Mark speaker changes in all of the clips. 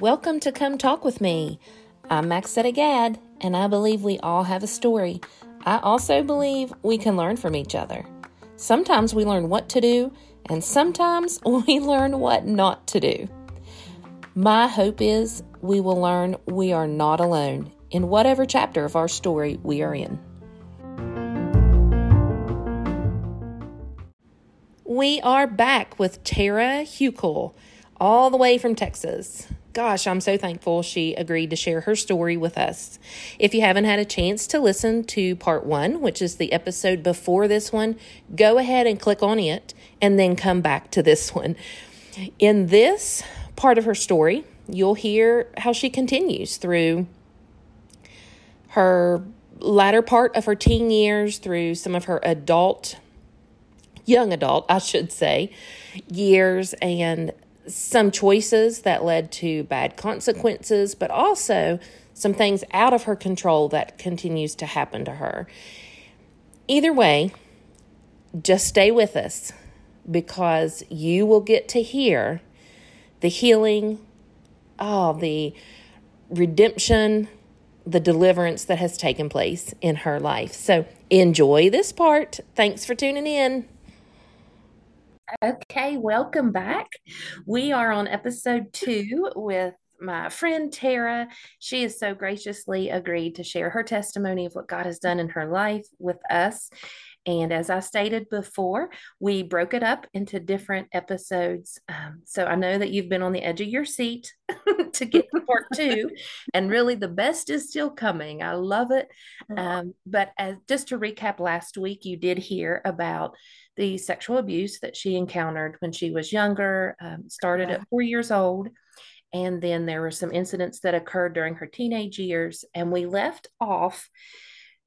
Speaker 1: Welcome to Come Talk with Me. I'm Maxetta Gad, and I believe we all have a story. I also believe we can learn from each other. Sometimes we learn what to do, and sometimes we learn what not to do. My hope is we will learn we are not alone in whatever chapter of our story we are in. We are back with Tara Hukill, all the way from Texas gosh, I'm so thankful she agreed to share her story with us. If you haven't had a chance to listen to part one, which is the episode before this one, go ahead and click on it and then come back to this one. In this part of her story, you'll hear how she continues through her latter part of her teen years, through some of her adult, young adult, I should say, years, and some choices that led to bad consequences, but also some things out of her control that continues to happen to her. Either way, just stay with us because you will get to hear the healing, oh, the redemption, the deliverance that has taken place in her life. So enjoy this part. Thanks for tuning in. Okay, welcome back. We are on episode two with my friend Tara. She has so graciously agreed to share her testimony of what God has done in her life with us. And as I stated before, we broke it up into different episodes. Um, so I know that you've been on the edge of your seat to get to part two. And really, the best is still coming. I love it. Um, but as, just to recap, last week you did hear about the sexual abuse that she encountered when she was younger, um, started at four years old. And then there were some incidents that occurred during her teenage years. And we left off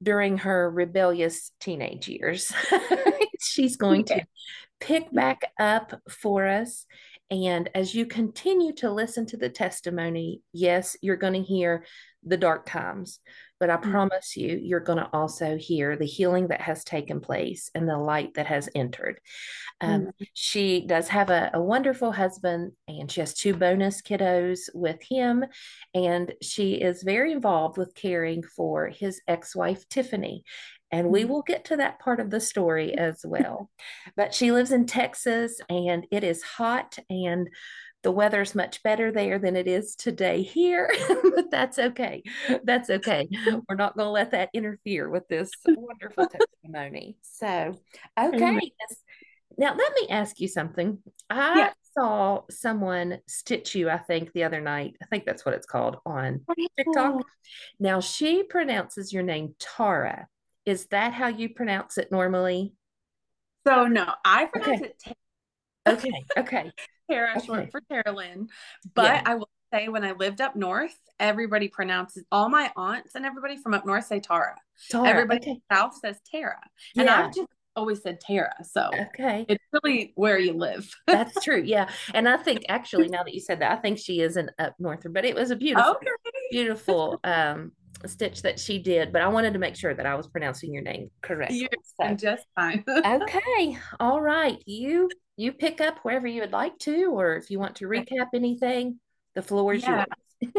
Speaker 1: during her rebellious teenage years. She's going to pick back up for us. And as you continue to listen to the testimony, yes, you're going to hear the dark times, but I mm-hmm. promise you, you're going to also hear the healing that has taken place and the light that has entered. Um, mm-hmm. She does have a, a, wonderful husband, and she has two bonus kiddos with him. And she is very involved with caring for his ex wife, Tiffany. And we mm-hmm. will get to that part of the story as well. But she lives in Texas, and it is hot and the weather's much better there than it is today here, but that's okay. That's okay. We're not going to let that interfere with this wonderful testimony. So, okay. Now, let me ask you something. I yeah. saw someone stitch you, I think, the other night. I think that's what it's called on TikTok. Now, she pronounces your name Tara. Is that how you pronounce it normally?
Speaker 2: So, no, I pronounce okay. it.
Speaker 1: Okay. Okay.
Speaker 2: Tara, okay. short for Carolyn. But yeah. I will say, when I lived up north, everybody pronounces all my aunts and everybody from up north say Tara. Tara. Everybody okay. south says Tara, and yeah. I've just always said Tara. So
Speaker 1: okay,
Speaker 2: it's really where you live.
Speaker 1: That's true. Yeah, and I think actually now that you said that, I think she is an up norther. But it was a beautiful, okay. beautiful um stitch that she did, but I wanted to make sure that I was pronouncing your name correctly.
Speaker 2: You're so. just fine.
Speaker 1: okay. All right. You you pick up wherever you would like to, or if you want to recap anything, the floor is yeah. yours.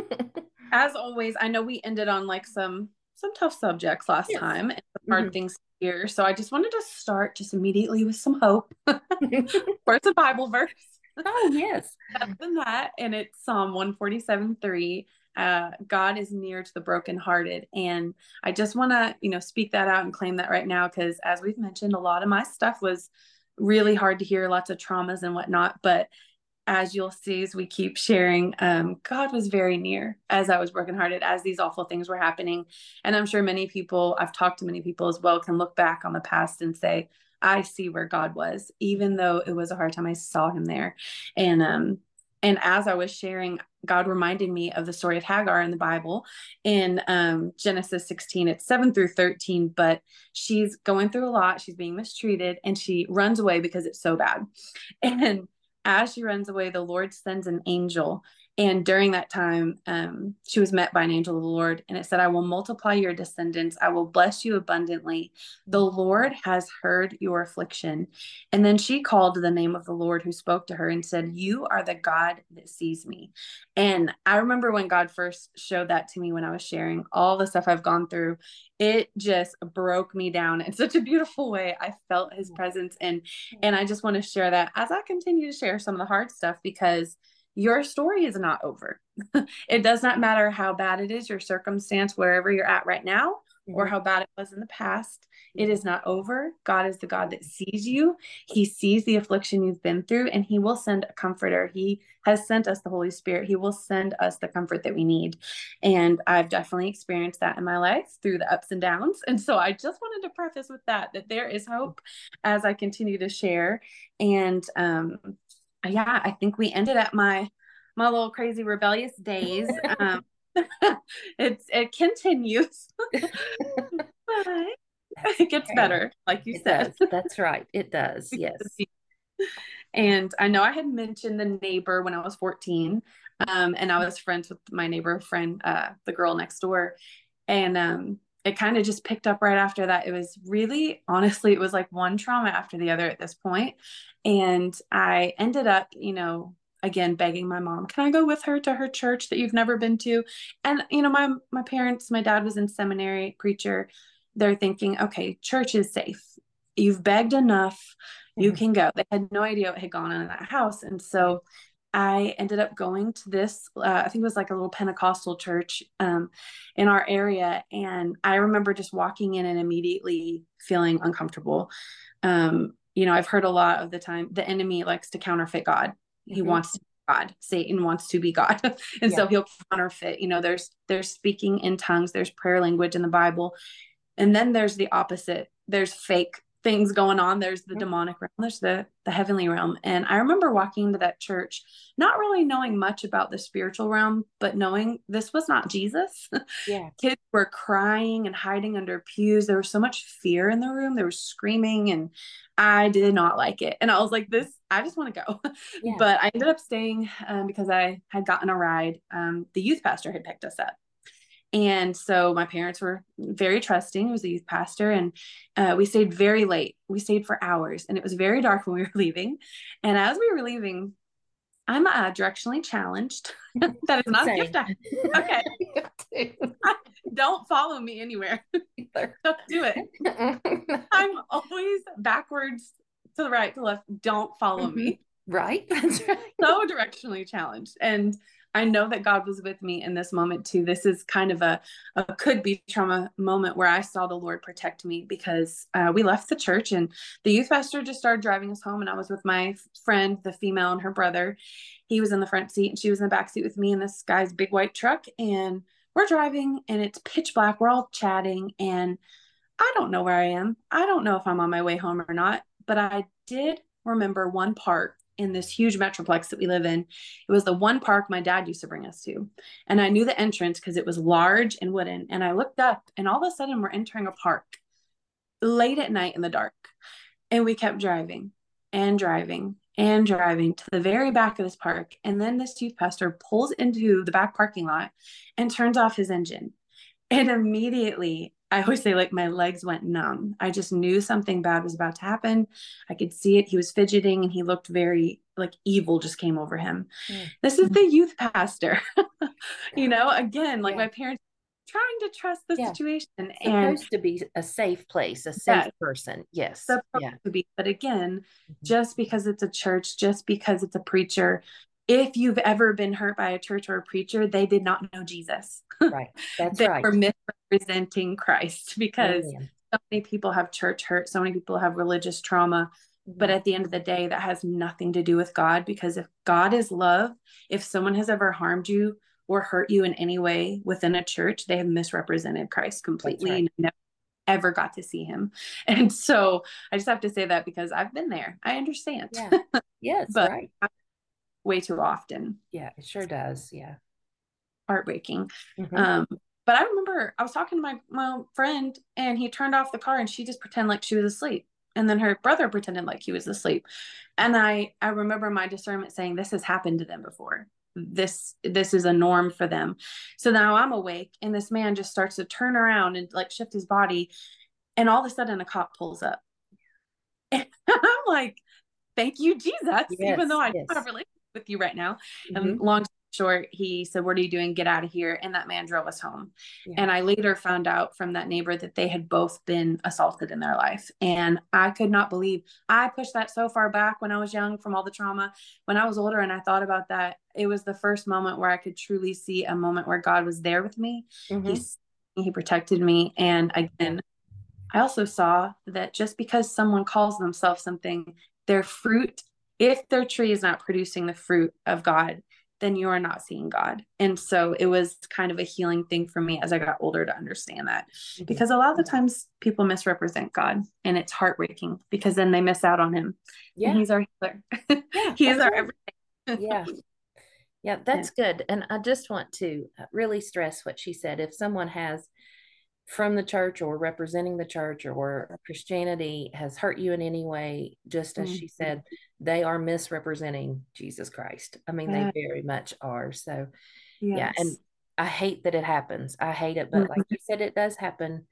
Speaker 2: As always, I know we ended on like some some tough subjects last yes. time and some hard mm-hmm. things here. So I just wanted to start just immediately with some hope. First a Bible verse.
Speaker 1: Oh yes.
Speaker 2: than that, and it's Psalm 147 3. Uh, God is near to the brokenhearted. And I just want to, you know, speak that out and claim that right now because as we've mentioned, a lot of my stuff was really hard to hear, lots of traumas and whatnot. But as you'll see as we keep sharing, um, God was very near as I was brokenhearted, as these awful things were happening. And I'm sure many people, I've talked to many people as well, can look back on the past and say, I see where God was, even though it was a hard time. I saw him there. And um, and as I was sharing, God reminded me of the story of Hagar in the Bible in um, Genesis 16. It's 7 through 13, but she's going through a lot. She's being mistreated and she runs away because it's so bad. And as she runs away, the Lord sends an angel And during that time, um, she was met by an angel of the Lord, and it said, I will multiply your descendants. I will bless you abundantly. The Lord has heard your affliction. And then she called the name of the Lord who spoke to her and said, You are the God that sees me. And I remember when God first showed that to me when I was sharing all the stuff I've gone through, it just broke me down in such a beautiful way. I felt his presence and and I just want to share that as I continue to share some of the hard stuff because your story is not over. it does not matter how bad it is, your circumstance, wherever you're at right now, mm-hmm. or how bad it was in the past. It is not over. God is the God that sees you. He sees the affliction you've been through, and He will send a comforter. He has sent us the Holy Spirit. He will send us the comfort that we need. And I've definitely experienced that in my life through the ups and downs. And so I just wanted to preface with that, that there is hope as I continue to share. And um, yeah, I think we ended at my my little crazy rebellious days. Um, it's it continues, but it gets better, like you
Speaker 1: it
Speaker 2: said.
Speaker 1: Does. That's right. It does. Yes.
Speaker 2: and I know I had mentioned the neighbor when I was 14. Um, and I was friends with my neighbor friend, uh, the girl next door. And um, it kind of just picked up right after that. It was really, honestly, it was like one trauma after the other at this point. And I ended up, you know, again begging my mom can i go with her to her church that you've never been to? And you know my my parents my dad was in seminary preacher. They're thinking okay church is safe. You've begged enough. You can go. They had no idea what had gone on in that house. And so I ended up going to this, uh, I think it was like a little Pentecostal church um, in our area. And I remember just walking in and immediately feeling uncomfortable. Um, you know, I've heard a lot of the time the enemy likes to counterfeit God. Mm-hmm. He wants to be God. Satan wants to be God. and yeah. so he'll counterfeit. You know, there's there's speaking in tongues, there's prayer language in the Bible. And then there's the opposite. There's fake things going on. There's the demonic realm there's the the heavenly realm. And i remember walking into that church not really knowing much about the spiritual realm but knowing this was not jesus.
Speaker 1: Yeah.
Speaker 2: Kids were crying and hiding under pews. There was so much fear in the room. There was screaming and i did not like it. And i was like this i just want to go. Yeah. but i ended up staying um, because i had gotten a ride um, the youth pastor had picked us up and so my parents were very trusting. It was a youth pastor, and uh, we stayed very late. We stayed for hours, and it was very dark when we were leaving. And as we were leaving, I'm uh, directionally challenged. that is not Same. a gift. Okay. Don't follow me anywhere. Don't do it. I'm always backwards to the right, to the left. Don't follow mm-hmm. me.
Speaker 1: Right. That's right.
Speaker 2: So directionally challenged. And I know that God was with me in this moment too. This is kind of a, a could be trauma moment where I saw the Lord protect me because uh, we left the church and the youth pastor just started driving us home. And I was with my friend, the female, and her brother. He was in the front seat and she was in the back seat with me in this guy's big white truck. And we're driving and it's pitch black. We're all chatting and I don't know where I am. I don't know if I'm on my way home or not, but I did remember one part in this huge metroplex that we live in. It was the one park my dad used to bring us to. And I knew the entrance because it was large and wooden. And I looked up, and all of a sudden, we're entering a park late at night in the dark. And we kept driving and driving and driving to the very back of this park. And then this youth pastor pulls into the back parking lot and turns off his engine. And immediately I always say like my legs went numb. I just knew something bad was about to happen. I could see it. He was fidgeting and he looked very like evil just came over him. Mm-hmm. This is the youth pastor. you know, again, like yeah. my parents trying to trust the yeah. situation
Speaker 1: it's and supposed to be a safe place, a safe yes. person. Yes.
Speaker 2: Supposed yeah. to be. But again, mm-hmm. just because it's a church, just because it's a preacher, if you've ever been hurt by a church or a preacher, they did not know Jesus.
Speaker 1: Right. That's
Speaker 2: they
Speaker 1: right.
Speaker 2: were misrepresenting Christ because Amen. so many people have church hurt, so many people have religious trauma. Mm-hmm. But at the end of the day, that has nothing to do with God because if God is love, if someone has ever harmed you or hurt you in any way within a church, they have misrepresented Christ completely right. and never ever got to see him. And so I just have to say that because I've been there. I understand.
Speaker 1: Yeah. Yes.
Speaker 2: but
Speaker 1: right.
Speaker 2: way too often.
Speaker 1: Yeah, it sure does. Yeah
Speaker 2: heartbreaking. Mm-hmm. Um, but I remember I was talking to my, my friend and he turned off the car and she just pretended like she was asleep. And then her brother pretended like he was asleep. And I, I remember my discernment saying, this has happened to them before. this this is a norm for them so now i'm awake and this man just starts to turn around and like shift his body and all of a sudden a cop pulls up and i'm like thank you jesus yes, even though i yes. don't have a relationship with you right now mm-hmm. and long short, he said, What are you doing? Get out of here. And that man drove us home. Yeah. And I later found out from that neighbor that they had both been assaulted in their life. And I could not believe I pushed that so far back when I was young from all the trauma. When I was older and I thought about that, it was the first moment where I could truly see a moment where God was there with me. Mm-hmm. He, he protected me. And again, I also saw that just because someone calls themselves something, their fruit, if their tree is not producing the fruit of God, then you are not seeing God. And so it was kind of a healing thing for me as I got older to understand that. Mm-hmm. Because a lot of the times people misrepresent God and it's heartbreaking because then they miss out on him. Yeah. And he's our healer. Yeah, he is our everything.
Speaker 1: yeah. Yeah, that's yeah. good. And I just want to really stress what she said. If someone has from the church or representing the church or Christianity has hurt you in any way, just as mm-hmm. she said, they are misrepresenting Jesus Christ. I mean, they very much are. So, yes. yeah. And I hate that it happens. I hate it. But mm-hmm. like you said, it does happen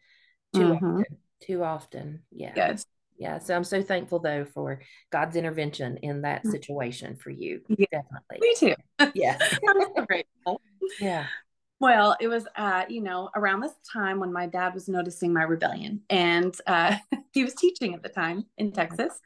Speaker 1: too mm-hmm. often. Too often. Yeah. Yes. Yeah. So I'm so thankful though for God's intervention in that mm. situation for you. Yeah. Definitely.
Speaker 2: Me too.
Speaker 1: Yeah. I'm
Speaker 2: so grateful.
Speaker 1: Yeah.
Speaker 2: Well, it was, uh, you know, around this time when my dad was noticing my rebellion, and uh, he was teaching at the time in. Texas.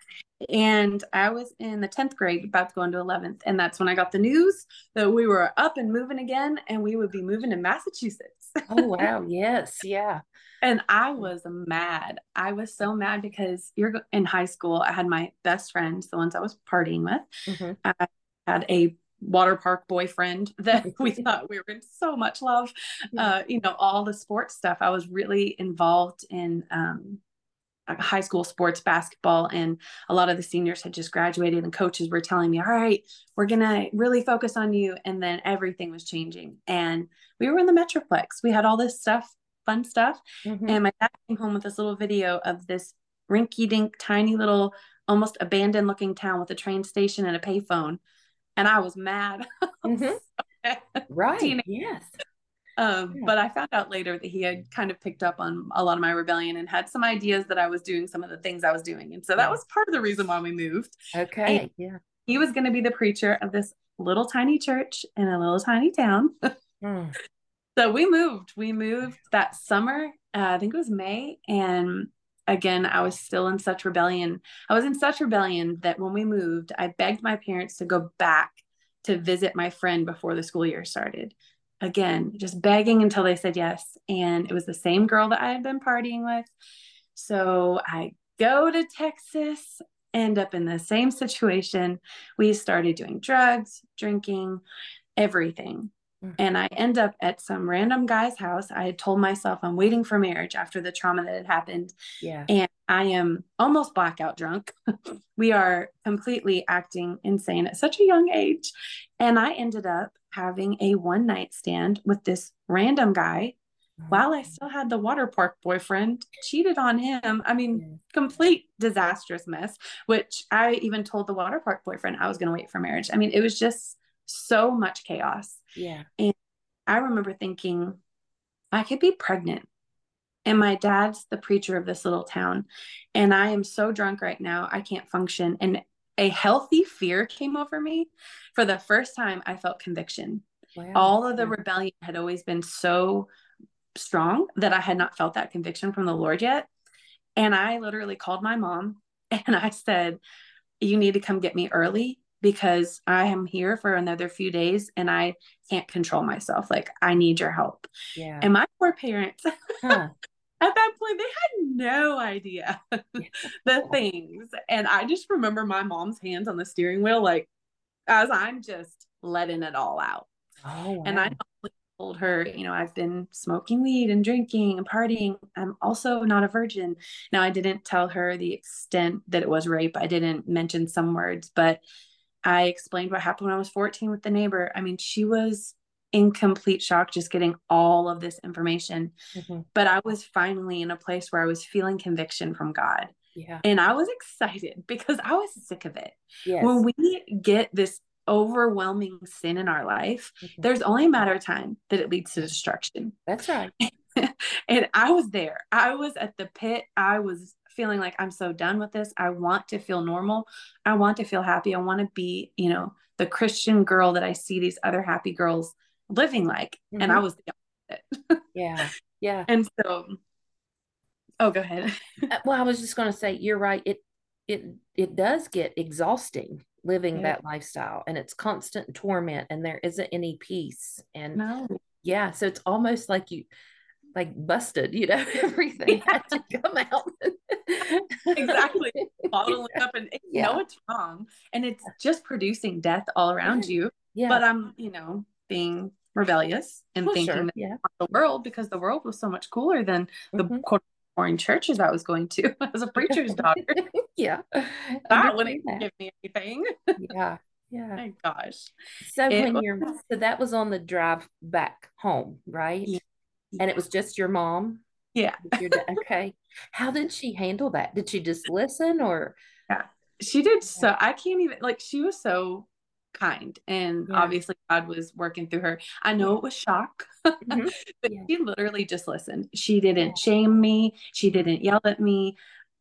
Speaker 2: And I was in the 10th grade, about to go into 11th. And that's when I got the news that we were up and moving again, and we would be moving to Massachusetts.
Speaker 1: oh, wow. Yes. Yeah.
Speaker 2: And I was mad. I was so mad because you're in high school. I had my best friends, the ones I was partying with. Mm-hmm. I had a water park boyfriend that we thought we were in so much love. Uh, you know, all the sports stuff. I was really involved in um, high school sports basketball, and a lot of the seniors had just graduated, and coaches were telling me, "All right, we're gonna really focus on you." And then everything was changing, and we were in the Metroplex. We had all this stuff, fun stuff, mm-hmm. and my dad came home with this little video of this rinky-dink, tiny little, almost abandoned-looking town with a train station and a payphone and I was mad.
Speaker 1: Mm-hmm. right. Yes.
Speaker 2: Um, yeah. But I found out later that he had kind of picked up on a lot of my rebellion and had some ideas that I was doing some of the things I was doing. And so that was part of the reason why we moved.
Speaker 1: Okay. And yeah.
Speaker 2: He was going to be the preacher of this little tiny church in a little tiny town. mm. So we moved. We moved that summer. Uh, I think it was May. And again, I was still in such rebellion. I was in such rebellion that when we moved, I begged my parents to go back to visit my friend before the school year started. Again, just begging until they said yes. And it was the same girl that I had been partying with. So I go to Texas, end up in the same situation. We started doing drugs, drinking, everything. Mm-hmm. And I end up at some random guy's house. I had told myself I'm waiting for marriage after the trauma that had happened.
Speaker 1: Yeah.
Speaker 2: And I am almost blackout drunk. we are completely acting insane at such a young age. And I ended up having a one night stand with this random guy mm-hmm. while I still had the water park boyfriend, cheated on him. I mean, complete disastrous mess, which I even told the water park boyfriend I was going to wait for marriage. I mean, it was just so much chaos.
Speaker 1: Yeah.
Speaker 2: And I remember thinking, I could be pregnant. And my dad's the preacher of this little town. And I am so drunk right now, I can't function. And a healthy fear came over me. For the first time, I felt conviction. Wow. All of the rebellion had always been so strong that I had not felt that conviction from the Lord yet. And I literally called my mom and I said, You need to come get me early because I am here for another few days and I can't control myself. Like I need your help.
Speaker 1: Yeah.
Speaker 2: And my poor parents huh. at that point they had no idea the things. And I just remember my mom's hands on the steering wheel, like as I'm just letting it all out.
Speaker 1: Oh, wow.
Speaker 2: And I told her, you know, I've been smoking weed and drinking and partying. I'm also not a virgin. Now, I didn't tell her the extent that it was rape. I didn't mention some words, but I explained what happened when I was 14 with the neighbor. I mean, she was in complete shock just getting all of this information. Mm-hmm. But I was finally in a place where I was feeling conviction from God.
Speaker 1: Yeah.
Speaker 2: And I was excited because I was sick of it.
Speaker 1: Yes.
Speaker 2: When we get this overwhelming sin in our life,
Speaker 1: Mhm.
Speaker 2: there's only a matter of time that it leads to destruction.
Speaker 1: That's right.
Speaker 2: and I was there. I was at the pit. I was feeling like I'm so done with this. I want to feel normal. I want to feel happy. I want to be, you know, the Christian girl that I see these other happy girls living like. And I
Speaker 1: Mhm.
Speaker 2: was the opposite.
Speaker 1: Yeah. Yeah.
Speaker 2: and so, oh, go ahead.
Speaker 1: Uh, Well, I was just going to say, you're right. It it it does get exhausting living
Speaker 2: Yeah.
Speaker 1: that lifestyle, and it's constant torment, and there isn't any peace. And
Speaker 2: no.
Speaker 1: yeah, so it's almost like you like busted, you know, everything had to come out.
Speaker 2: Exactly. Bottling up and you
Speaker 1: Yeah.
Speaker 2: know it's wrong. And it's just producing death all around you.
Speaker 1: Yeah.
Speaker 2: But I'm, you know, being rebellious and
Speaker 1: Well,
Speaker 2: thinking
Speaker 1: sure.
Speaker 2: that
Speaker 1: Yeah.
Speaker 2: the world because the world was so much cooler than the
Speaker 1: Mhm.
Speaker 2: quote boring churches I was going to as a preacher's daughter.
Speaker 1: yeah.
Speaker 2: that wouldn't
Speaker 1: Understand
Speaker 2: give me anything.
Speaker 1: Yeah. Yeah.
Speaker 2: My gosh.
Speaker 1: So
Speaker 2: It
Speaker 1: when
Speaker 2: was-
Speaker 1: you're so that was on the drive back home, right?
Speaker 2: Yeah.
Speaker 1: And it was just your mom?
Speaker 2: Yeah.
Speaker 1: your? Okay. How did she handle that? Did she just listen or yeah
Speaker 2: She did so I can't even like she was so kind and
Speaker 1: Yeah.
Speaker 2: obviously God was working through her. I know it was shock,
Speaker 1: Mhm.
Speaker 2: but
Speaker 1: Yeah.
Speaker 2: she literally just listened. She didn't shame me. She didn't yell at me.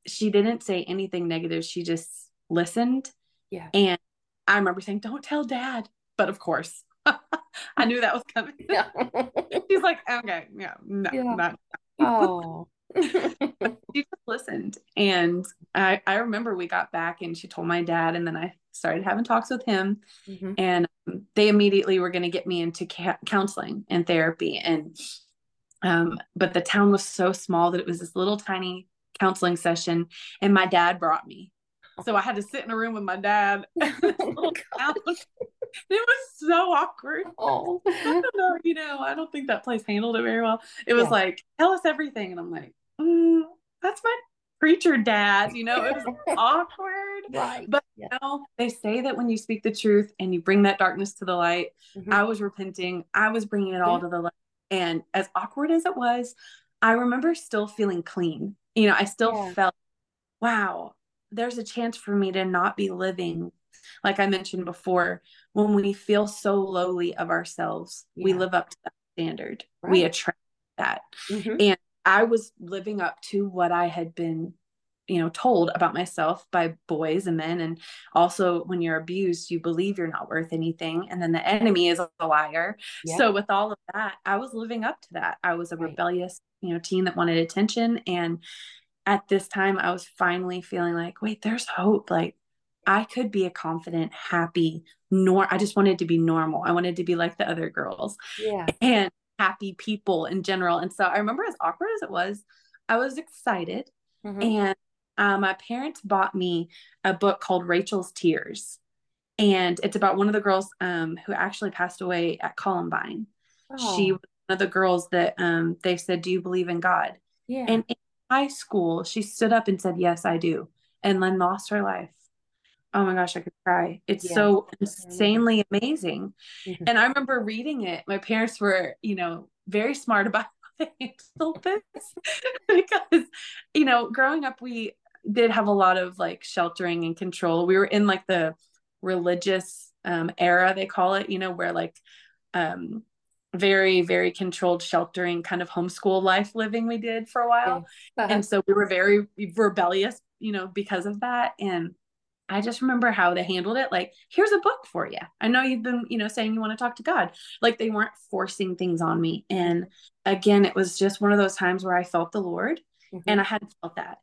Speaker 2: She didn't say anything negative. She just listened.
Speaker 1: Yeah.
Speaker 2: And I remember saying, Don't tell dad. But of course, I knew that was coming.
Speaker 1: Yeah.
Speaker 2: She's like, Okay, yeah, no,
Speaker 1: Yeah.
Speaker 2: not
Speaker 1: oh.
Speaker 2: she just listened and I, I remember we got back and she told my dad and then i started having talks with him
Speaker 1: Mhm.
Speaker 2: and um, they immediately were going to get me into ca- counseling and therapy and um, but the town was so small that it was this little tiny counseling session and my dad brought me so i had to sit in a room with my dad This little town. it was so awkward
Speaker 1: Oh.
Speaker 2: I don't know, you know, I don't think that place handled it very well. It was
Speaker 1: Yeah.
Speaker 2: like, tell us everything. And I'm like, mm, that's my preacher dad, you know, it was awkward.
Speaker 1: Right.
Speaker 2: But
Speaker 1: Yeah.
Speaker 2: you know, they say that when you speak the truth and you bring that darkness to the light,
Speaker 1: Mhm.
Speaker 2: I was repenting, I was bringing it all
Speaker 1: Yeah.
Speaker 2: to the light. And as awkward as it was, I remember still feeling clean. You know, I still
Speaker 1: Yeah.
Speaker 2: felt, wow, there's a chance for me to not be living. Like I mentioned before, when we feel so lowly of ourselves, we live up to that standard. We attract that.
Speaker 1: Mhm.
Speaker 2: I was living up to what I had been, you know, told about myself by boys and men. And also, when you're abused, you believe you're not worth anything. And then the enemy is a liar.
Speaker 1: Yeah.
Speaker 2: So, with all of that, I was living up to that. I was a
Speaker 1: Right.
Speaker 2: rebellious, you know, teen that wanted attention. And at this time, I was finally feeling like, wait, there's hope. Like, I could be a confident, happy, nor I just wanted to be normal. I wanted to be like the other girls
Speaker 1: Yeah.
Speaker 2: and happy people in general. And so I remember as awkward as it was, I was excited.
Speaker 1: Mhm.
Speaker 2: And uh, my parents bought me a book called Rachel's Tears. And it's about one of the girls um, who actually passed away at Columbine. She
Speaker 1: Oh,
Speaker 2: was one of the girls that um, they said, Do you believe in God?
Speaker 1: yeah.
Speaker 2: And in high school, she stood up and said, Yes, I do. And then lost her life. Oh my gosh, I could cry. It's
Speaker 1: Yeah.
Speaker 2: so insanely amazing.
Speaker 1: Mhm.
Speaker 2: And I remember reading it. My parents were, you know, very smart about handled this because, you know, growing up, we did have a lot of like sheltering and control. We were in like the religious um, era, they call it, you know, where like um, very, very controlled sheltering kind of homeschool life living we did for a while
Speaker 1: Uh-huh.
Speaker 2: and so we were very rebellious you know because of that and i just remember how they handled it like here's a book for you i know you've been you know saying you want to talk to god. Like they weren't forcing things on me. And again it was just one of those times where i felt the lord
Speaker 1: Mhm.
Speaker 2: and i hadn't felt that.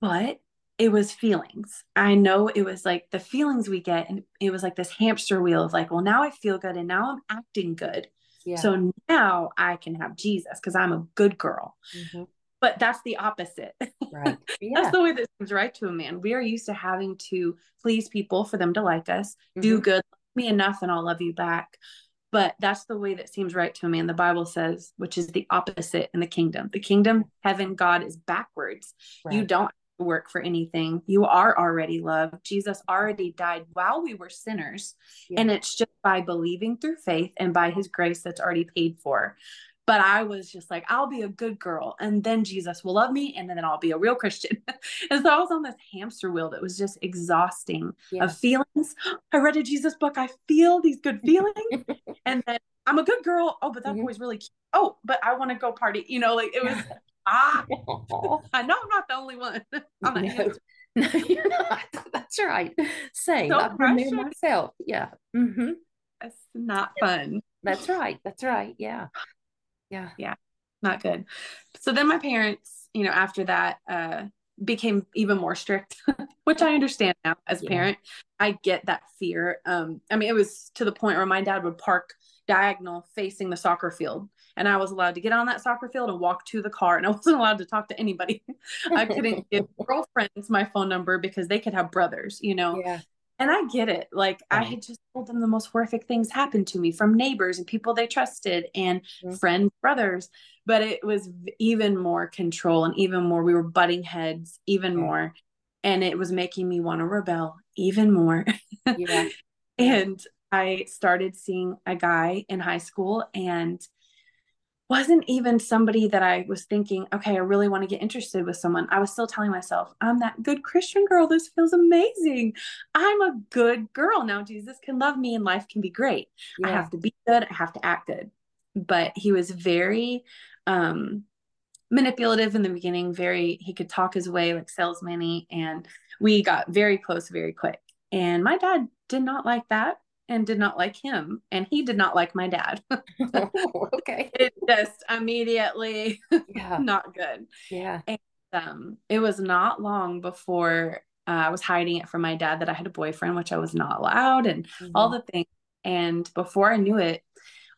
Speaker 2: But it was feelings. I know it was like the feelings we get and it was like this hamster wheel of like well now i feel good and now i'm acting good.
Speaker 1: Yeah.
Speaker 2: so now i can have jesus because i'm a good girl.
Speaker 1: Mhm.
Speaker 2: But that's the opposite
Speaker 1: Right. Yeah.
Speaker 2: that's the way that seems right to a man. We are used to having to please people for them to like us, do
Speaker 1: Mhm.
Speaker 2: good, love me enough, and I'll love you back. But that's the way that seems right to a man. The Bible says, which is the opposite in the kingdom. The kingdom, heaven, God is backwards. You don't work for anything. You are already loved. Jesus already died while we were sinners.
Speaker 1: Yeah.
Speaker 2: And it's just by believing through faith and by his grace that's already paid for. But I was just like, I'll be a good girl and then Jesus will love me and then I'll be a real Christian. and so I was on this hamster wheel that was just exhausting yeah. of feelings. I read a Jesus book. I feel these good feelings. and then I'm a good girl. Oh, but that mm-hmm. boy's really cute. Oh, but I want to go party. You know, like it was, ah, I know I'm not the only one. I'm a
Speaker 1: no. no, you're not. That's right. Same. So I've been myself. Yeah. Mm-hmm.
Speaker 2: That's not fun.
Speaker 1: That's right. That's right. Yeah.
Speaker 2: Yeah. Yeah. Not good. So then my parents, you know, after that, uh, became even more strict, which I understand now as a yeah. parent. I get that fear. Um, I mean, it was to the point where my dad would park diagonal facing the soccer field. And I was allowed to get on that soccer field and walk to the car. And I wasn't allowed to talk to anybody. I couldn't give girlfriends my phone number because they could have brothers, you know? Yeah and I get it. Like I had just told them the most horrific things happened to me from neighbors and people they trusted and mm-hmm. friends, brothers. But it was even more control and even more. We were butting heads even mm-hmm. more, and it was making me want to rebel even more. Yeah. and I started seeing a guy in high school, and wasn't even somebody that I was thinking, okay, I really want to get interested with someone. I was still telling myself, I'm that good Christian girl. This feels amazing. I'm a good girl. Now Jesus can love me and life can be great. Yeah. I have to be good. I have to act good. But he was very um, manipulative in the beginning, very, he could talk his way like salesman and we got very close very quick. And my dad did not like that and did not like him and he did not like my dad.
Speaker 1: Oh, okay.
Speaker 2: It just immediately yeah. not good.
Speaker 1: Yeah.
Speaker 2: And um it was not long before uh, i was hiding it from my dad that i had a boyfriend which i was not allowed and mm-hmm. all the things. And before i knew it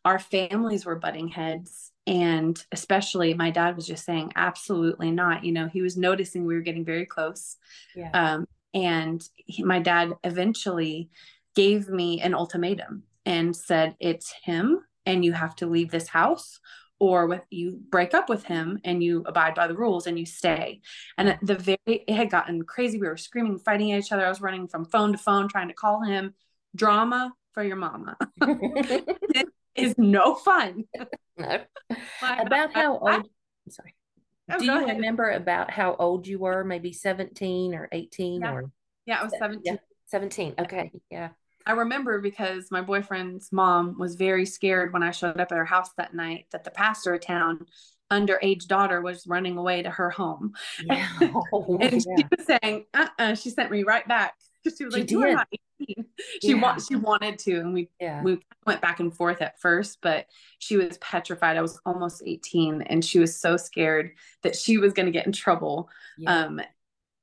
Speaker 2: our families were butting heads and especially my dad was just saying absolutely not. You know he was noticing we were getting very close. Yeah. um and he, my dad eventually gave me an ultimatum and said, It's him, and you have to leave this house, or with you break up with him and you abide by the rules and you stay. And the very it had gotten crazy. We were screaming, fighting at each other. I was running from phone to phone trying to call him. Drama for your mama. it is no fun.
Speaker 1: No. about how old I, sorry. Oh, Do you ahead. remember about how old you were? Maybe 17 or 18
Speaker 2: yeah.
Speaker 1: or
Speaker 2: yeah, I was 17. Yeah.
Speaker 1: 17. Okay. Yeah.
Speaker 2: I remember because my boyfriend's mom was very scared when I showed up at her house that night that the pastor of town underage daughter was running away to her home. Yeah. Oh, and yeah. she was saying, uh-uh, she sent me right back. She was she like, you are not 18. She yeah. she wanted to. And we yeah. we went back and forth at first, but she was petrified. I was almost 18 and she was so scared that she was gonna get in trouble. Um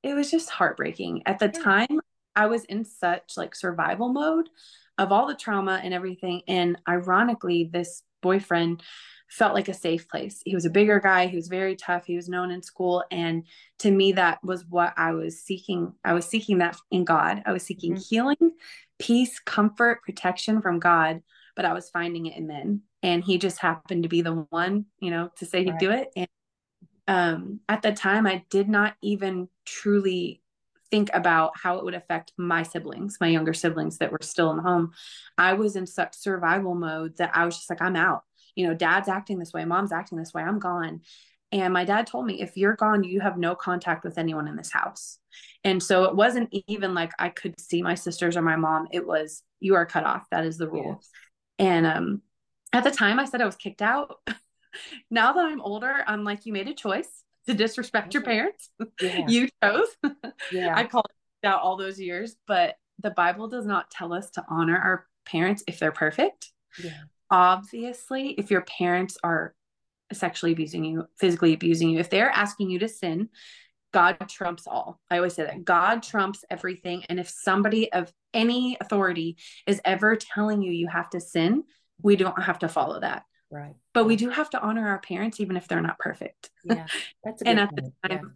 Speaker 2: it was just heartbreaking. At the time, I was in such like survival mode of all the trauma and everything. And ironically, this boyfriend felt like a safe place. He was a bigger guy, he was very tough, he was known in school. And to me, that was what I was seeking. I was seeking that in God. I was seeking mm-hmm. healing, peace, comfort, protection from God, but I was finding it in men. And he just happened to be the one, you know, to say he'd right. do it. And um, at the time, I did not even truly think about how it would affect my siblings, my younger siblings that were still in the home, I was in such survival mode that I was just like, I'm out. You know, dad's acting this way, mom's acting this way, I'm gone. And my dad told me, if you're gone, you have no contact with anyone in this house. And so it wasn't even like I could see my sisters or my mom. It was, you are cut off. That is the rule. Yeah. And um, at the time, I said I was kicked out. now that I'm older, I'm like, you made a choice to disrespect your parents. Yeah. you chose. Yeah. I called out all those years, but the Bible does not tell us to honor our parents if they're perfect. Yeah. Obviously, if your parents are sexually abusing you, physically abusing you, if they're asking you to sin, God trumps all. I always say that God trumps everything. And if somebody of any authority is ever telling you you have to sin, we don't have to follow that.
Speaker 1: Right.
Speaker 2: But we do have to honor our parents, even if they're not perfect.
Speaker 1: Yeah. That's
Speaker 2: and at point. the time,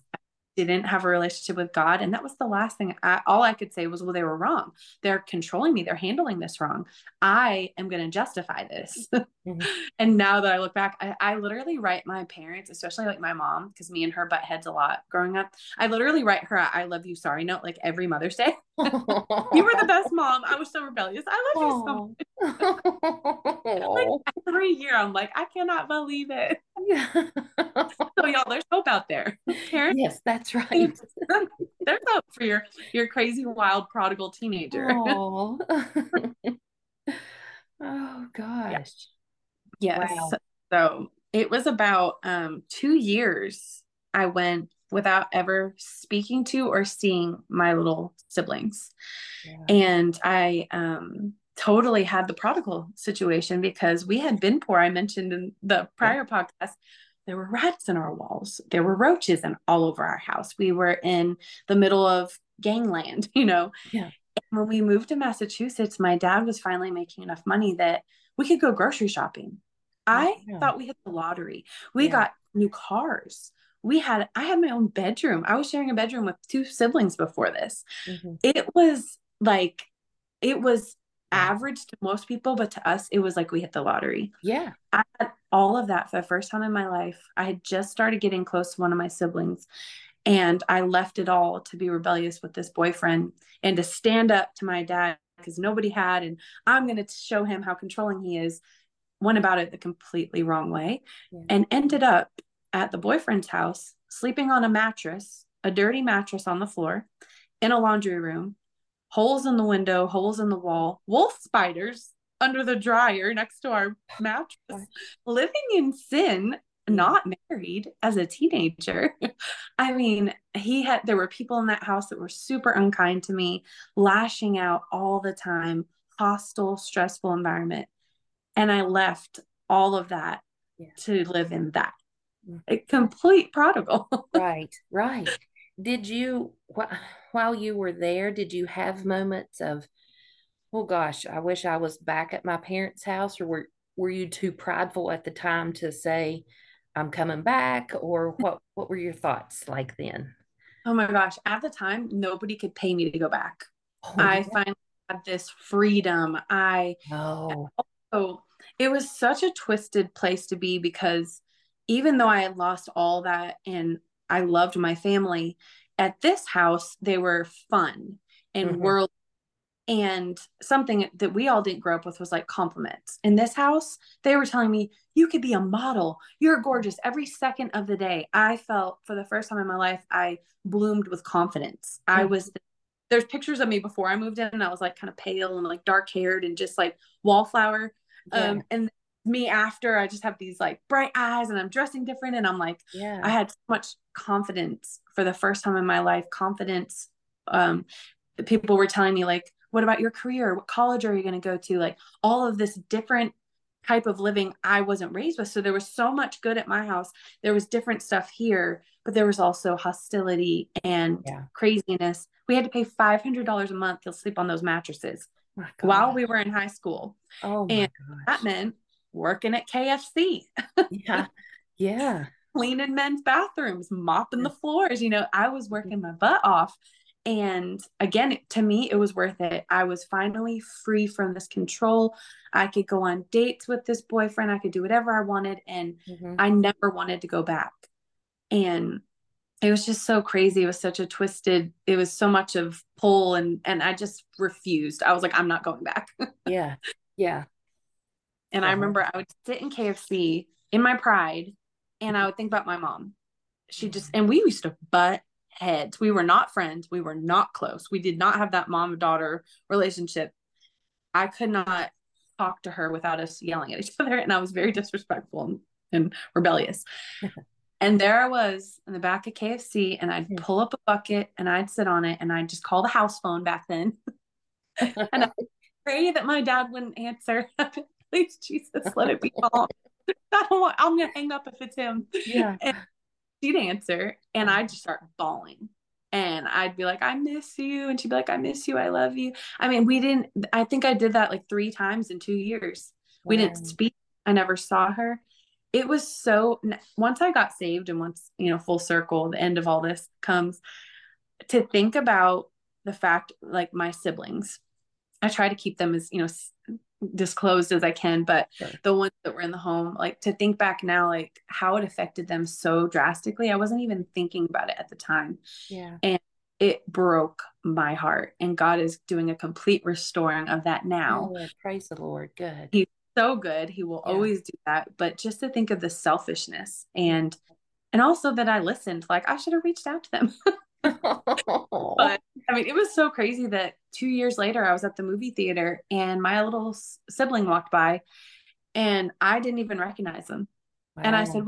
Speaker 2: yeah. didn't have a relationship with God. And that was the last thing I, all I could say was, well, they were wrong. They're controlling me. They're handling this wrong. I am going to justify this. Mm-hmm. and now that I look back, I, I, literally write my parents, especially like my mom, because me and her butt heads a lot growing up. I literally write her a I love you sorry note like every Mother's Day. You were the best mom. I was so rebellious. I love you so much. like every year, I'm like, I cannot believe it. Yeah. so y'all, there's hope out there.
Speaker 1: Parents, yes, that's right.
Speaker 2: there's hope for your your crazy, wild, prodigal teenager.
Speaker 1: oh, oh gosh.
Speaker 2: Yeah. Yes. Wow. So it was about um, two years I went without ever speaking to or seeing my little siblings. Yeah. And I um, totally had the prodigal situation because we had been poor. I mentioned in the prior yeah. podcast, there were rats in our walls, there were roaches and all over our house. We were in the middle of gangland, you know.
Speaker 1: Yeah.
Speaker 2: And when we moved to Massachusetts, my dad was finally making enough money that we could go grocery shopping. I yeah. thought we hit the lottery. We got new cars we had i had my own bedroom. I was sharing a bedroom with two siblings before this. Mm-hmm. it was like it was average to most people but to us it was like we hit the lottery.
Speaker 1: Yeah.
Speaker 2: I had all of that for the first time in my life. I had just started getting close to one of my siblings and i left it all to be rebellious with this boyfriend and to stand up to my dad because nobody had and i'm going to show him how controlling he is. Went about it the completely wrong way yeah. and ended up at the boyfriend's house, sleeping on a mattress, a dirty mattress on the floor, in a laundry room, holes in the window, holes in the wall, wolf spiders under the dryer next to our mattress, living in sin, not married as a teenager. I mean, he had, there were people in that house that were super unkind to me, lashing out all the time, hostile, stressful environment. And I left all of that yeah. to live in that a complete prodigal.
Speaker 1: right, right. Did you, wh- while you were there, did you have moments of, oh gosh, I wish I was back at my parents' house, or were were you too prideful at the time to say, I'm coming back, or what? What were your thoughts like then?
Speaker 2: Oh my gosh, at the time, nobody could pay me to go back. Oh, I yeah. finally had this freedom. I
Speaker 1: oh.
Speaker 2: Also, it was such a twisted place to be because even though I had lost all that and I loved my family, at this house, they were fun and mm-hmm. world. And something that we all didn't grow up with was like compliments. In this house, they were telling me, You could be a model. You're gorgeous every second of the day. I felt for the first time in my life, I bloomed with confidence. Mm-hmm. I was, there's pictures of me before I moved in, and I was like kind of pale and like dark haired and just like wallflower. Yeah. Um, and me after I just have these like bright eyes and I'm dressing different and I'm like
Speaker 1: yeah.
Speaker 2: I had so much confidence for the first time in my life confidence um people were telling me like what about your career? What college are you going to go to? Like all of this different type of living I wasn't raised with. So there was so much good at my house. There was different stuff here but there was also hostility and yeah. craziness. We had to pay $500 a month to sleep on those mattresses while we were in high school.
Speaker 1: Oh
Speaker 2: and gosh. that meant working at KFC.
Speaker 1: yeah. Yeah.
Speaker 2: Cleaning men's bathrooms, mopping the floors. You know, I was working my butt off. And again, to me, it was worth it. I was finally free from this control. I could go on dates with this boyfriend. I could do whatever I wanted. And mm-hmm. I never wanted to go back. And it was just so crazy. It was such a twisted, it was so much of pull and and I just refused. I was like, I'm not going back.
Speaker 1: yeah. Yeah.
Speaker 2: And uh-huh. I remember I would sit in KFC in my pride and I would think about my mom. She just, and we used to butt heads. We were not friends. We were not close. We did not have that mom daughter relationship. I could not talk to her without us yelling at each other. And I was very disrespectful and, and rebellious. and there I was in the back of KFC and I'd pull up a bucket and I'd sit on it and I'd just call the house phone back then. and I pray that my dad wouldn't answer. Please, Jesus, let it be calm. I don't want, I'm gonna hang up if it's him.
Speaker 1: Yeah.
Speaker 2: And she'd answer, and uh-huh. I'd just start bawling. And I'd be like, I miss you. And she'd be like, I miss you. I love you. I mean, we didn't, I think I did that like three times in two years. Wow. We didn't speak. I never saw her. it was so once I got saved and once, you know, full circle, the end of all this comes to think about the fact like my siblings. I try to keep them as, you know, disclosed as I can, but the ones that were in the home, like to think back now, like how it affected them so drastically. I wasn't even thinking about it at the time.
Speaker 1: Yeah.
Speaker 2: And it broke my heart. And God is doing a complete restoring of that now.
Speaker 1: Oh, praise the Lord. Good.
Speaker 2: He's so good. He will yeah. always do that. But just to think of the selfishness and and also that I listened, like I should have reached out to them. but I mean, it was so crazy that two years later, I was at the movie theater and my little sibling walked by and I didn't even recognize him. Wow. And I said,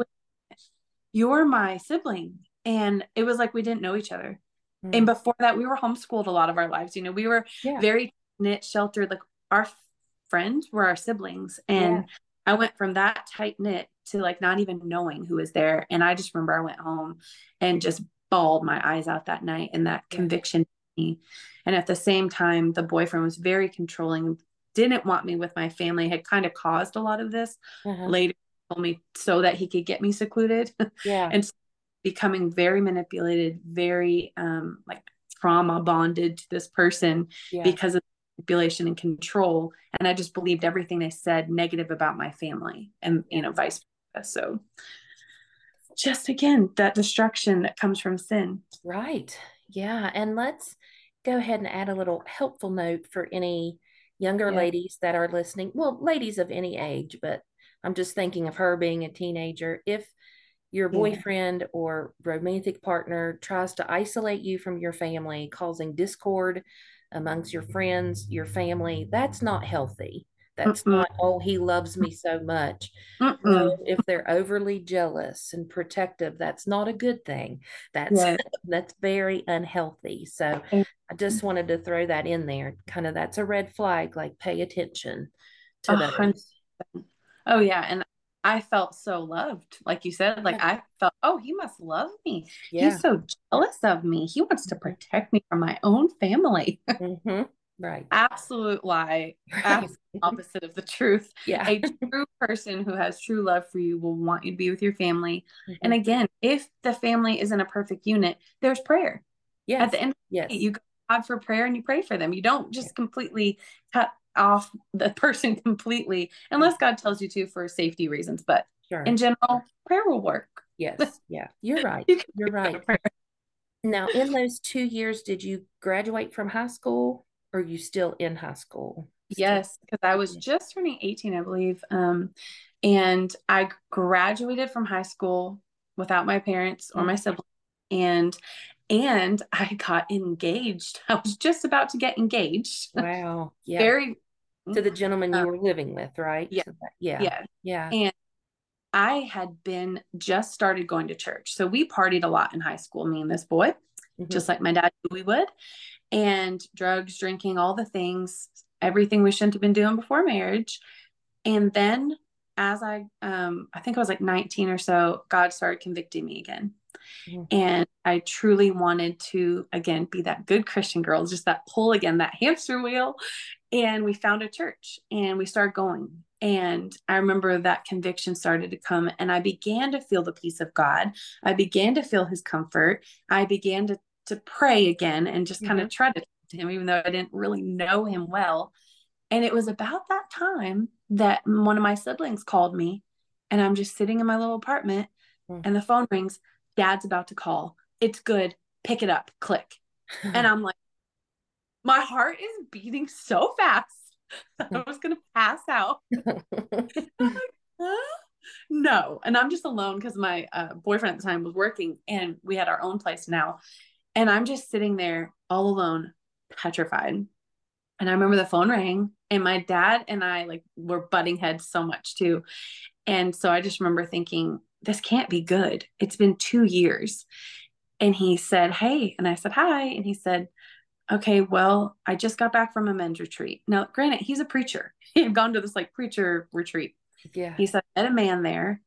Speaker 2: You're my sibling. And it was like we didn't know each other. Mm. And before that, we were homeschooled a lot of our lives. You know, we were yeah. very knit, sheltered. Like our friends were our siblings. And yeah. I went from that tight knit to like not even knowing who was there. And I just remember I went home and just bawled my eyes out that night and that yeah. conviction. And at the same time, the boyfriend was very controlling, didn't want me with my family, had kind of caused a lot of this uh-huh. later told me so that he could get me secluded.
Speaker 1: Yeah.
Speaker 2: and so becoming very manipulated, very um like trauma bonded to this person yeah. because of manipulation and control and i just believed everything they said negative about my family and you know vice versa so just again that destruction that comes from sin
Speaker 1: right yeah and let's go ahead and add a little helpful note for any younger yeah. ladies that are listening well ladies of any age but i'm just thinking of her being a teenager if your boyfriend yeah. or romantic partner tries to isolate you from your family causing discord amongst your friends, your family, that's not healthy. That's not, oh, he loves me so much. if they're overly jealous and protective, that's not a good thing. That's that's very unhealthy. So I just wanted to throw that in there. Kind of that's a red flag, like pay attention to that.
Speaker 2: Oh yeah. And I felt so loved. Like you said, like I felt, oh, he must love me. Yeah. He's so jealous of me. He wants to protect me from my own family.
Speaker 1: mm-hmm. Right.
Speaker 2: Absolute lie. Absolute opposite of the truth.
Speaker 1: Yeah.
Speaker 2: A true person who has true love for you will want you to be with your family. Mm-hmm. And again, if the family isn't a perfect unit, there's prayer.
Speaker 1: Yeah.
Speaker 2: At the end,
Speaker 1: yes.
Speaker 2: you go God for prayer and you pray for them. You don't just yeah. completely cut off the person completely unless God tells you to for safety reasons. But sure. in general, prayer will work.
Speaker 1: Yes. Yeah. You're right. you You're right. Now, in those two years, did you graduate from high school or you still in high school?
Speaker 2: Yes, because I was just turning 18, I believe. Um, and I graduated from high school without my parents or my mm-hmm. siblings. And and I got engaged. I was just about to get engaged.
Speaker 1: Wow.
Speaker 2: Yeah. Very
Speaker 1: to the gentleman you um, were living with, right?
Speaker 2: Yeah.
Speaker 1: yeah.
Speaker 2: Yeah.
Speaker 1: Yeah.
Speaker 2: And I had been just started going to church. So we partied a lot in high school, me and this boy, mm-hmm. just like my dad knew we would. And drugs, drinking, all the things, everything we shouldn't have been doing before marriage. And then as I um I think I was like 19 or so, God started convicting me again. Mm-hmm. And I truly wanted to, again, be that good Christian girl, just that pull again, that hamster wheel. And we found a church and we started going. And I remember that conviction started to come, and I began to feel the peace of God. I began to feel his comfort. I began to, to pray again and just kind mm-hmm. of try to to him, even though I didn't really know him well. And it was about that time that one of my siblings called me, and I'm just sitting in my little apartment, mm-hmm. and the phone rings dad's about to call. It's good. Pick it up. Click. and I'm like, my heart is beating so fast. I was gonna pass out. like, huh? No, and I'm just alone because my uh, boyfriend at the time was working, and we had our own place now. And I'm just sitting there all alone, petrified. And I remember the phone rang, and my dad and I like were butting heads so much too. And so I just remember thinking, this can't be good. It's been two years. And he said, Hey. And I said, Hi. And he said, Okay, well, I just got back from a men's retreat. Now, granted, he's a preacher. He had gone to this like preacher retreat.
Speaker 1: Yeah.
Speaker 2: He said, I met a man there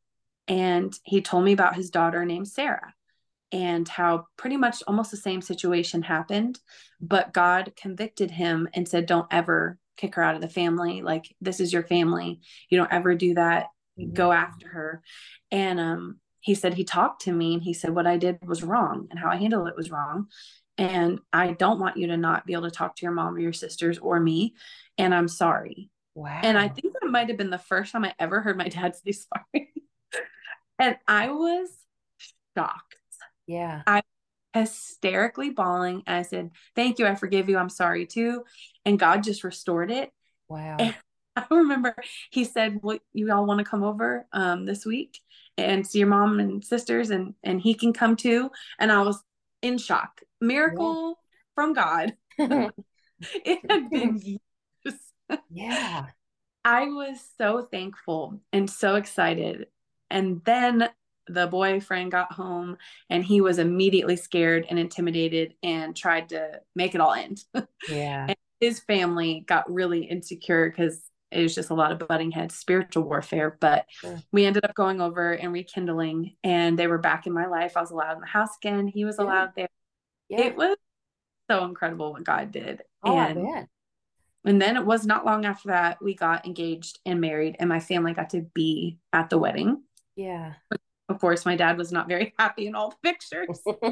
Speaker 2: and he told me about his daughter named Sarah and how pretty much almost the same situation happened. But God convicted him and said, Don't ever kick her out of the family. Like, this is your family. You don't ever do that mm-hmm. go after her. And um, he said he talked to me and he said what I did was wrong and how I handled it was wrong. And I don't want you to not be able to talk to your mom or your sisters or me. And I'm sorry. Wow. And I think that might have been the first time I ever heard my dad say sorry. and I was shocked.
Speaker 1: Yeah.
Speaker 2: I hysterically bawling. And I said, Thank you. I forgive you. I'm sorry too. And God just restored it.
Speaker 1: Wow.
Speaker 2: And I remember he said, Well, you all want to come over um, this week and see your mom and sisters and and he can come too. And I was in shock. Miracle yeah. from God. it had been years.
Speaker 1: Yeah.
Speaker 2: I was so thankful and so excited. And then the boyfriend got home and he was immediately scared and intimidated and tried to make it all end.
Speaker 1: Yeah. and
Speaker 2: his family got really insecure because it was just a lot of butting heads, spiritual warfare. But sure. we ended up going over and rekindling, and they were back in my life. I was allowed in the house again. He was yeah. allowed there. Yeah. It was so incredible what God did.
Speaker 1: Oh, and,
Speaker 2: and then it was not long after that we got engaged and married, and my family got to be at the wedding.
Speaker 1: Yeah.
Speaker 2: Of course, my dad was not very happy in all the pictures.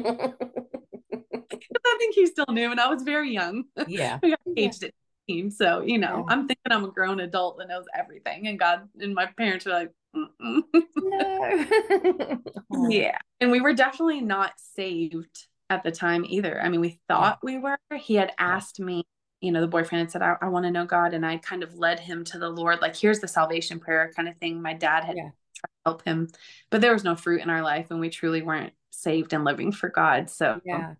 Speaker 2: I think he still knew, and I was very young.
Speaker 1: Yeah.
Speaker 2: we got engaged yeah. at 18, so you know, yeah. I'm thinking I'm a grown adult that knows everything, and God and my parents were like, no. Oh. yeah, and we were definitely not saved at the time either. I mean, we thought yeah. we were. He had asked me you know, the boyfriend had said, I, I want to know God. And I kind of led him to the Lord, like, here's the salvation prayer kind of thing. My dad had yeah help him. But there was no fruit in our life and we truly weren't saved and living for God. So
Speaker 1: yeah.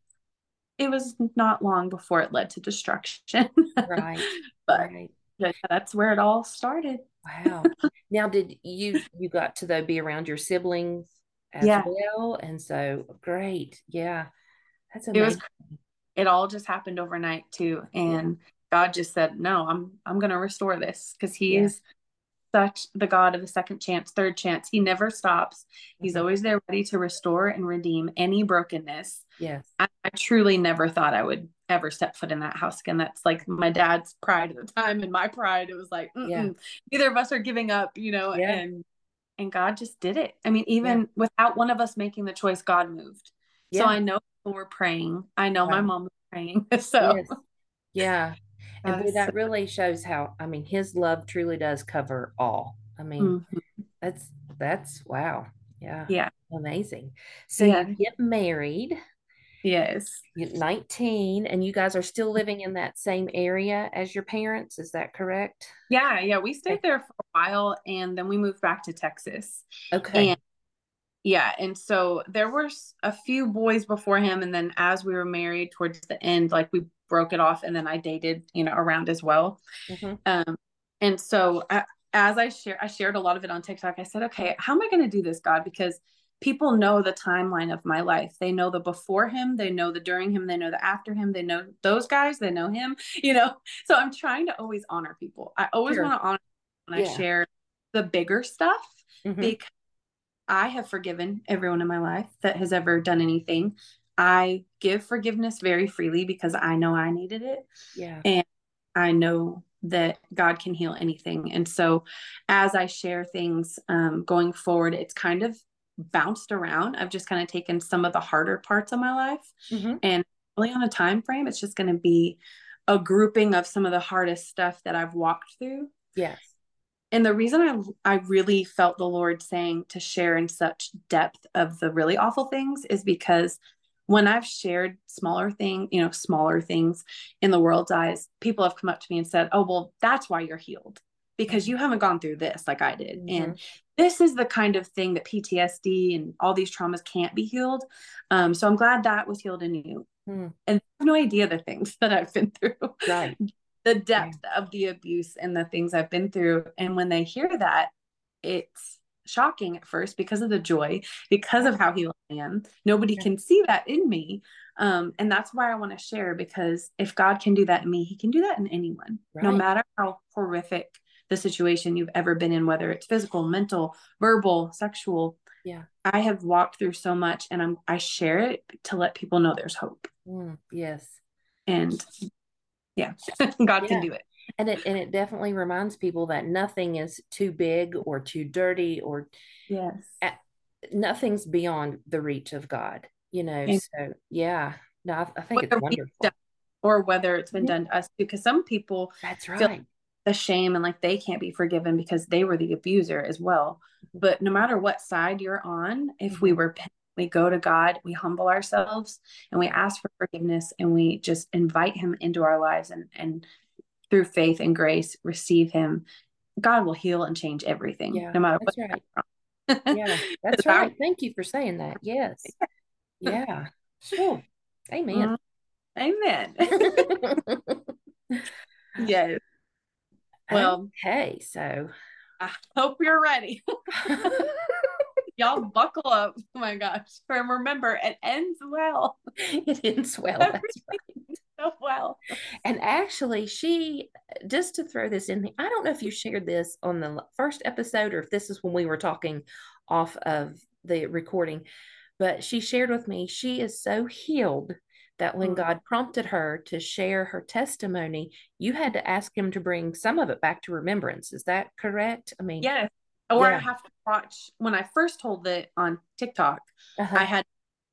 Speaker 2: it was not long before it led to destruction.
Speaker 1: Right.
Speaker 2: but
Speaker 1: right.
Speaker 2: that's where it all started.
Speaker 1: Wow. now did you you got to though be around your siblings as yeah. well? And so great. Yeah. That's amazing. It was
Speaker 2: it all just happened overnight too. And yeah. God just said, No, I'm I'm gonna restore this because he yeah. is such the God of the second chance, third chance. He never stops. He's mm-hmm. always there ready to restore and redeem any brokenness.
Speaker 1: Yes.
Speaker 2: I, I, truly never thought I would ever step foot in that house again. That's like my dad's pride at the time and my pride. It was like, yeah. neither of us are giving up, you know, yeah. and and God just did it. I mean, even yeah. without one of us making the choice, God moved. So I know people were praying. I know my mom was praying. So
Speaker 1: yes. yeah and boy, that really shows how i mean his love truly does cover all. I mean mm-hmm. that's that's wow. Yeah.
Speaker 2: Yeah.
Speaker 1: Amazing. So yeah. you get married.
Speaker 2: Yes.
Speaker 1: You're 19 and you guys are still living in that same area as your parents is that correct?
Speaker 2: Yeah yeah we stayed there for a while and then we moved back to texas.
Speaker 1: Okay.
Speaker 2: And yeah and so there were a few boys before him and then as we were married towards the end like we broke it off and then I dated, you know, around as well. Mm-hmm. Um, and so I, as I share, I shared a lot of it on TikTok. I said, okay, how am I going to do this, God? Because people know the timeline of my life. They know the before him, they know the during him, they know the after him, they know those guys, they know him, you know. So I'm trying to always honor people. I always sure. want to honor when yeah. I share the bigger stuff mm-hmm. because I have forgiven everyone in my life that has ever done anything. I give forgiveness very freely because I know I needed it.
Speaker 1: Yeah.
Speaker 2: And I know that God can heal anything. And so as I share things um, going forward, it's kind of bounced around. I've just kind of taken some of the harder parts of my life mm-hmm. and really on a time frame, it's just going to be a grouping of some of the hardest stuff that I've walked through.
Speaker 1: Yes.
Speaker 2: And the reason I I really felt the Lord saying to share in such depth of the really awful things is because when I've shared smaller thing, you know, smaller things in the world's eyes, people have come up to me and said, "Oh, well, that's why you're healed because you haven't gone through this like I did." Mm-hmm. And this is the kind of thing that PTSD and all these traumas can't be healed. Um, so I'm glad that was healed in you. Mm. And I have no idea the things that I've been through.
Speaker 1: Right.
Speaker 2: the depth yeah. of the abuse and the things I've been through. And when they hear that, it's shocking at first because of the joy, because of how healed I am. Nobody can see that in me. Um, and that's why I want to share because if God can do that in me, he can do that in anyone, right. no matter how horrific the situation you've ever been in, whether it's physical, mental, verbal, sexual.
Speaker 1: Yeah.
Speaker 2: I have walked through so much and I'm I share it to let people know there's hope.
Speaker 1: Mm, yes.
Speaker 2: And yeah, God yeah. can do it.
Speaker 1: And it and it definitely reminds people that nothing is too big or too dirty or
Speaker 2: yes.
Speaker 1: nothing's beyond the reach of god you know so yeah. No i, I think it's wonderful.
Speaker 2: done, or whether it's been done to us because some people
Speaker 1: that's right.
Speaker 2: the shame and like they can't be forgiven because they were the abuser as well. Mm-hmm. but no matter what side you're on if mm-hmm. we repent we go to God, we humble ourselves, and we ask for forgiveness, and we just invite Him into our lives, and and through faith and grace, receive Him. God will heal and change everything,
Speaker 1: yeah,
Speaker 2: no matter
Speaker 1: what. Right. yeah, that's right. Thank you for saying that. Yes. Yeah. Sure. Amen.
Speaker 2: Mm-hmm. Amen. yes. Well,
Speaker 1: okay, so
Speaker 2: I hope you're ready y'all buckle up. Oh my gosh. And remember, it ends well.
Speaker 1: It ends well. That's right.
Speaker 2: So well.
Speaker 1: And actually, she, just to throw this in, I don't know if you shared this on the first episode or if this is when we were talking off of the recording, but she shared with me she is so healed that when mm-hmm. God prompted her to share her testimony, you had to ask him to bring some of it back to remembrance. Is that correct? I mean,
Speaker 2: yes, or yeah. I have to watch when I first told it on TikTok, uh-huh. I had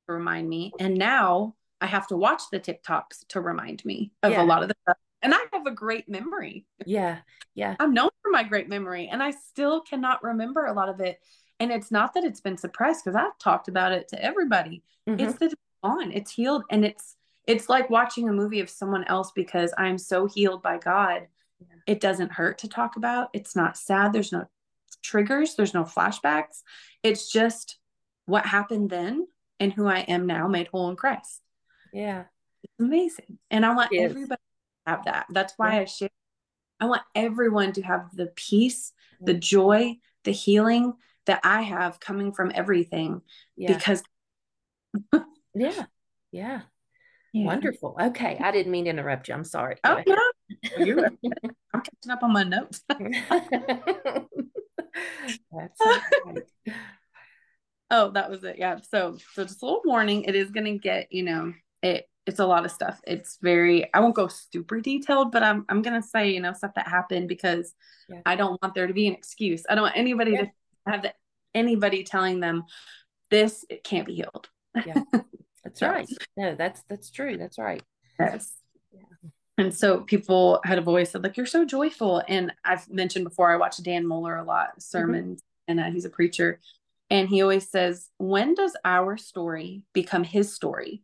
Speaker 2: to remind me, and now I have to watch the TikToks to remind me of yeah. a lot of the stuff. And I have a great memory.
Speaker 1: Yeah. Yeah.
Speaker 2: I'm known for my great memory, and I still cannot remember a lot of it. And it's not that it's been suppressed because I've talked about it to everybody. Mm-hmm. It's that it's gone, it's healed, and it's it's like watching a movie of someone else because I'm so healed by God. Yeah. It doesn't hurt to talk about. It's not sad. There's no triggers, there's no flashbacks. It's just what happened then and who I am now made whole in Christ.
Speaker 1: Yeah.
Speaker 2: It's amazing. And I want everybody to have that. That's why yeah. I share. I want everyone to have the peace, mm-hmm. the joy, the healing that I have coming from everything yeah. because
Speaker 1: yeah. Yeah. Yeah. Wonderful. Okay. I didn't mean to interrupt you. I'm sorry.
Speaker 2: oh, no. I'm catching up on my notes. That's oh, that was it. Yeah. So, so just a little warning. It is going to get, you know, it, it's a lot of stuff. It's very, I won't go super detailed, but I'm, I'm going to say, you know, stuff that happened because yeah. I don't want there to be an excuse. I don't want anybody yeah. to have the, anybody telling them this, it can't be healed.
Speaker 1: Yeah. That's right. No, that's, that's true. That's right.
Speaker 2: Yes Yeah. and so people had a voice said like you're so joyful and i've mentioned before i watch dan mohler a lot sermons mm-hmm. and uh, he's a preacher and he always says when does our story become his story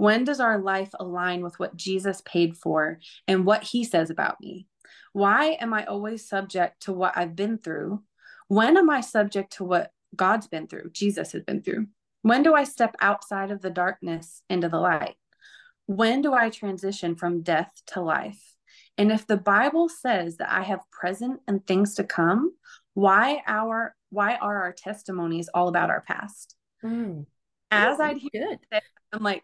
Speaker 2: when does our life align with what jesus paid for and what he says about me why am i always subject to what i've been through when am i subject to what god's been through jesus has been through when do i step outside of the darkness into the light when do I transition from death to life? And if the Bible says that I have present and things to come, why our why are our testimonies all about our past? Mm. As I'd hear it, I'm like,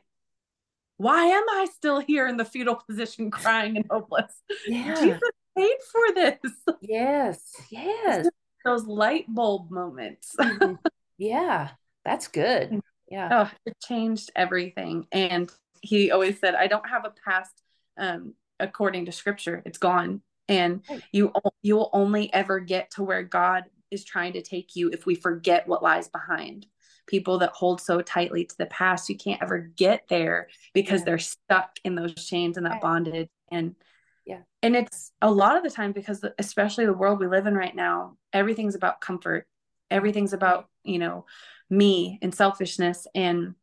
Speaker 2: why am I still here in the fetal position crying and hopeless?
Speaker 1: Yeah.
Speaker 2: Jesus paid for this.
Speaker 1: Yes. Yes.
Speaker 2: Those light bulb moments.
Speaker 1: mm-hmm. Yeah. That's good. Yeah.
Speaker 2: Oh, it changed everything. And he always said, I don't have a past um, according to scripture. It's gone. And you you will only ever get to where God is trying to take you if we forget what lies behind. People that hold so tightly to the past, you can't ever get there because yeah. they're stuck in those chains and that bondage. And
Speaker 1: yeah.
Speaker 2: And it's a lot of the time because especially the world we live in right now, everything's about comfort. Everything's about, you know, me and selfishness and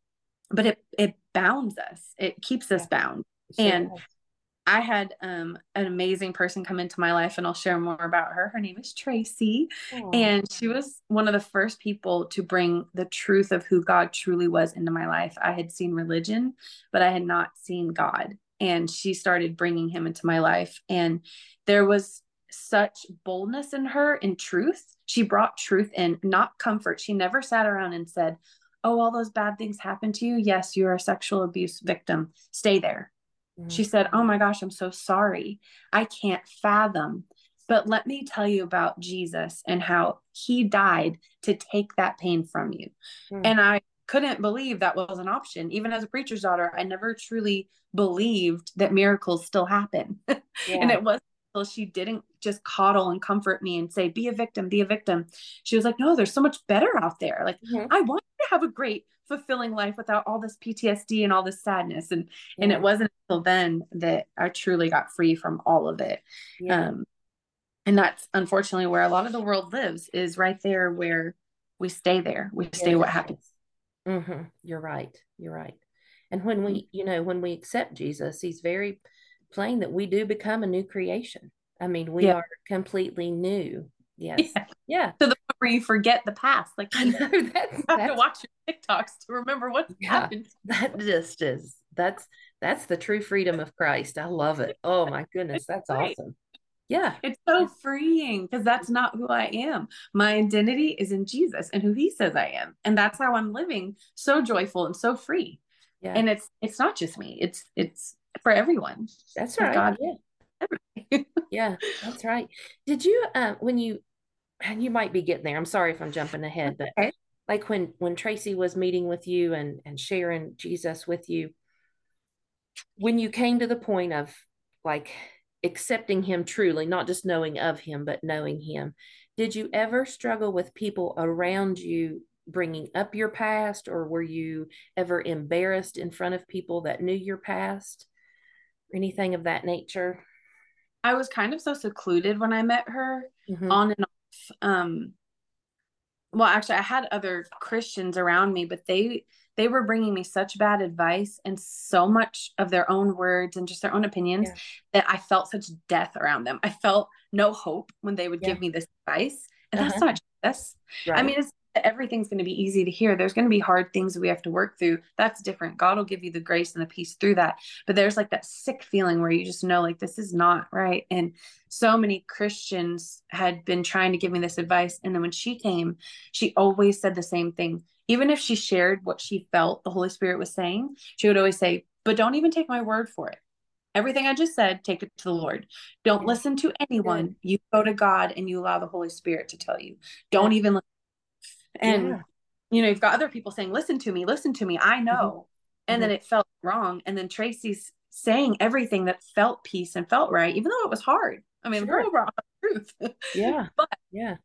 Speaker 2: but it it bounds us. It keeps us bound. Sure. And I had um, an amazing person come into my life, and I'll share more about her. Her name is Tracy, Aww. and she was one of the first people to bring the truth of who God truly was into my life. I had seen religion, but I had not seen God, and she started bringing Him into my life. And there was such boldness in her in truth. She brought truth in, not comfort. She never sat around and said, oh, all those bad things happened to you. Yes, you're a sexual abuse victim. Stay there. Mm-hmm. She said, oh my gosh, I'm so sorry. I can't fathom. But let me tell you about Jesus and how he died to take that pain from you. Mm-hmm. And I couldn't believe that was an option. Even as a preacher's daughter, I never truly believed that miracles still happen. Yeah. and it wasn't until she didn't just coddle and comfort me and say, be a victim, be a victim. She was like, no, there's so much better out there. Like, mm-hmm. I want have a great, fulfilling life without all this PTSD and all this sadness. And yeah. and it wasn't until then that I truly got free from all of it. Yeah. Um, and that's unfortunately where a lot of the world lives is right there where we stay there. We stay yeah. what happens.
Speaker 1: Mm-hmm. You're right. You're right. And when we, mm. you know, when we accept Jesus, he's very plain that we do become a new creation. I mean, we are completely new. Yes. Yeah. yeah.
Speaker 2: Point where you forget the past. Like I know that's, you have that's, to watch your TikToks to remember what yeah, happened.
Speaker 1: That just is that's that's the true freedom of Christ. I love it. Oh my goodness, that's awesome. Yeah.
Speaker 2: It's so freeing because that's not who I am. My identity is in Jesus and who he says I am. And that's how I'm living so joyful and so free. Yeah. And it's it's not just me. It's it's for everyone.
Speaker 1: That's right. God. Yeah. yeah, that's right. Did you uh, when you and you might be getting there. I'm sorry if I'm jumping ahead, but okay. like when when Tracy was meeting with you and and sharing Jesus with you, when you came to the point of like accepting him truly, not just knowing of him, but knowing him, did you ever struggle with people around you bringing up your past, or were you ever embarrassed in front of people that knew your past? or anything of that nature?
Speaker 2: I was kind of so secluded when I met her mm-hmm. on and off. Um, well, actually, I had other Christians around me, but they they were bringing me such bad advice and so much of their own words and just their own opinions yeah. that I felt such death around them. I felt no hope when they would yeah. give me this advice, and uh-huh. that's not Jesus. Right. I mean, it's everything's going to be easy to hear. There's going to be hard things that we have to work through. That's different. God will give you the grace and the peace through that. But there's like that sick feeling where you just know, like, this is not right. And so many Christians had been trying to give me this advice. And then when she came, she always said the same thing. Even if she shared what she felt the Holy Spirit was saying, she would always say, but don't even take my word for it. Everything I just said, take it to the Lord. Don't listen to anyone. You go to God and you allow the Holy Spirit to tell you. Don't even listen and yeah. you know you've got other people saying listen to me listen to me i know mm-hmm. and mm-hmm. then it felt wrong and then tracy's saying everything that felt peace and felt right even though it was hard i mean sure. brought truth
Speaker 1: yeah
Speaker 2: but
Speaker 1: yeah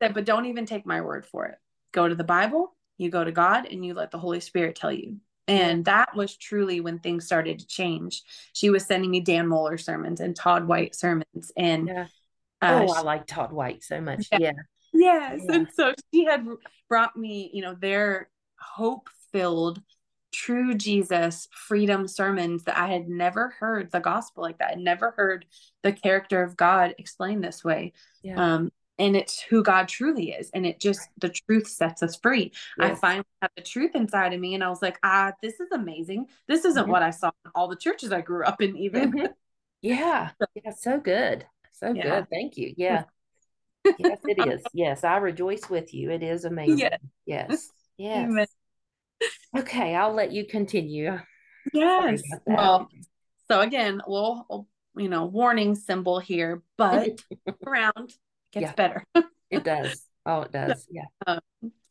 Speaker 2: said, but don't even take my word for it go to the bible you go to god and you let the holy spirit tell you and that was truly when things started to change. She was sending me Dan Mohler sermons and Todd White sermons. And
Speaker 1: yeah. uh, oh, I like Todd White so much. Yeah. yeah.
Speaker 2: Yes. Yeah. And so she had brought me, you know, their hope filled, true Jesus freedom sermons that I had never heard the gospel like that. I never heard the character of God explained this way. Yeah. Um, and it's who God truly is. And it just, the truth sets us free. Yes. I finally had the truth inside of me. And I was like, ah, this is amazing. This isn't mm-hmm. what I saw in all the churches I grew up in, even. Mm-hmm.
Speaker 1: Yeah. Yeah. So good. So yeah. good. Thank you. Yeah yes, it is. Yes, I rejoice with you. It is amazing. Yes. Yes. yes. Amen. Okay, I'll let you continue.
Speaker 2: Yes. Well, so again, a little you know, warning symbol here, but around gets yeah. better.
Speaker 1: it does. Oh, it does. Yeah. Um,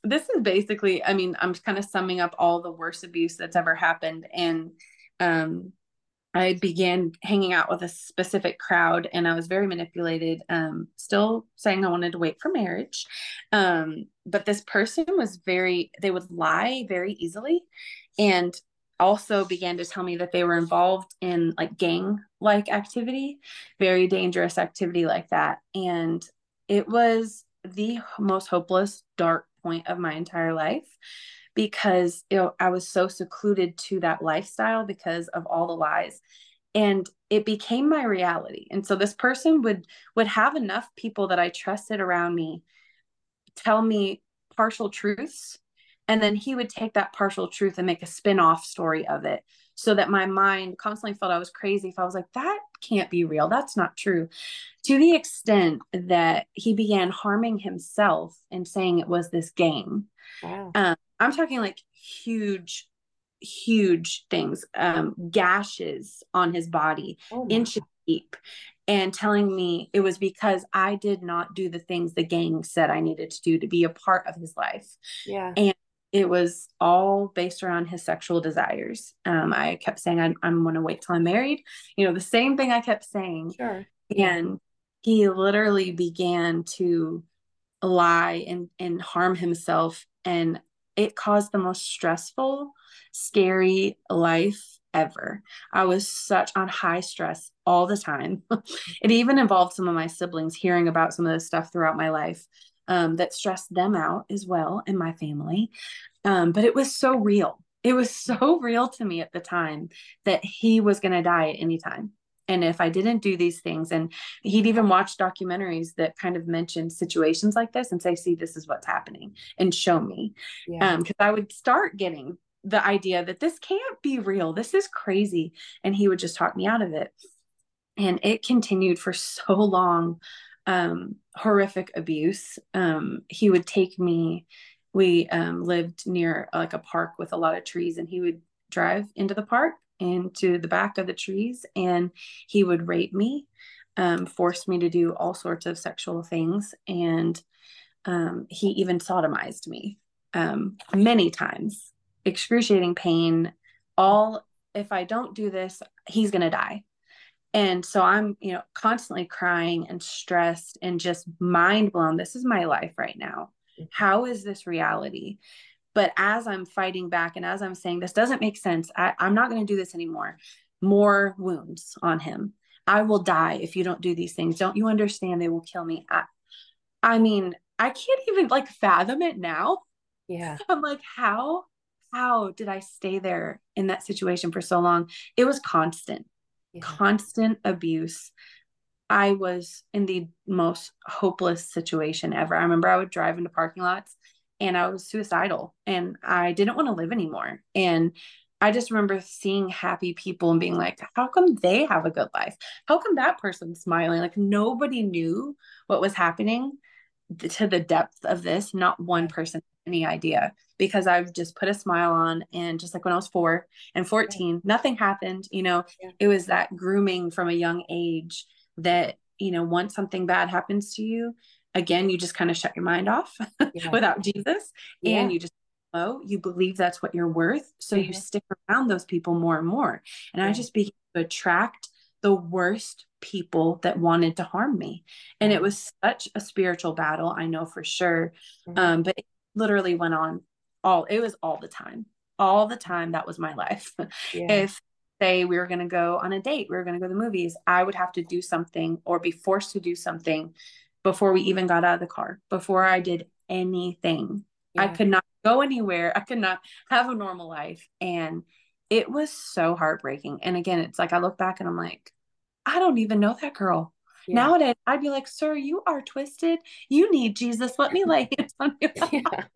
Speaker 2: this is basically, I mean, I'm kind of summing up all the worst abuse that's ever happened. And um, I began hanging out with a specific crowd and I was very manipulated, um, still saying I wanted to wait for marriage. Um, but this person was very, they would lie very easily and also began to tell me that they were involved in like gang like activity, very dangerous activity like that. And it was the most hopeless, dark point of my entire life because you know, I was so secluded to that lifestyle because of all the lies and it became my reality and so this person would would have enough people that I trusted around me tell me partial truths and then he would take that partial truth and make a spin-off story of it so that my mind constantly felt I was crazy if I was like that can't be real that's not true to the extent that he began harming himself and saying it was this game wow. um, I'm talking like huge, huge things, um, gashes on his body, oh inches deep, and telling me it was because I did not do the things the gang said I needed to do to be a part of his life.
Speaker 1: Yeah.
Speaker 2: And it was all based around his sexual desires. Um, I kept saying, I'm, I'm going to wait till I'm married. You know, the same thing I kept saying.
Speaker 1: Sure.
Speaker 2: And he literally began to lie and and harm himself and it caused the most stressful scary life ever. I was such on high stress all the time. It even involved some of my siblings hearing about some of this stuff throughout my life um, that stressed them out as well in my family. Um, but it was so real. It was so real to me at the time that he was going to die at any time and if I didn't do these things, and he'd even watch documentaries that kind of mentioned situations like this and say, see, this is what's happening and show me. Yeah. Um, because I would start getting the idea that this can't be real. This is crazy. And he would just talk me out of it. And it continued for so long. Um, horrific abuse. Um, he would take me, we um lived near like a park with a lot of trees, and he would drive into the park into the back of the trees and he would rape me, um, force me to do all sorts of sexual things. And um, he even sodomized me um, many times, excruciating pain. All, if I don't do this, he's going to die. And so I'm, you know, constantly crying and stressed and just mind blown. This is my life right now. Mm-hmm. How is this reality? But as I'm fighting back and as I'm saying, this doesn't make sense, I, I'm not going to do this anymore, more wounds on him. I will die if you don't do these things. Don't you understand? They will kill me. I, I mean, I can't even like fathom it now.
Speaker 1: Yeah.
Speaker 2: I'm like, how, how did I stay there in that situation for so long? It was constant, yeah. constant abuse. I was in the most hopeless situation ever. I remember I would drive into parking lots and I was suicidal and I didn't want to live anymore. And I just remember seeing happy people and being like, how come they have a good life? How come that person's smiling? Like nobody knew what was happening to the depth of this. Not one person any idea because I've just put a smile on and just like when I was four and 14, nothing happened. You know, yeah. it was that grooming from a young age that, you know, once something bad happens to you, again you just kind of shut your mind off yeah. without jesus yeah. and you just oh you believe that's what you're worth so mm-hmm. you stick around those people more and more and i just began to attract the worst people that wanted to harm me and it was such a spiritual battle i know for sure mm-hmm. um, but it literally went on all it was all the time all the time that was my life if say we were going to go on a date we were going to go to the movies i would have to do something or be forced to do something before we even got out of the car, before I did anything. Yeah. I could not go anywhere. I could not have a normal life. And it was so heartbreaking. And again, it's like I look back and I'm like, I don't even know that girl. Yeah. Nowadays, I'd be like, Sir, you are twisted. You need Jesus. Let me lay hands on you.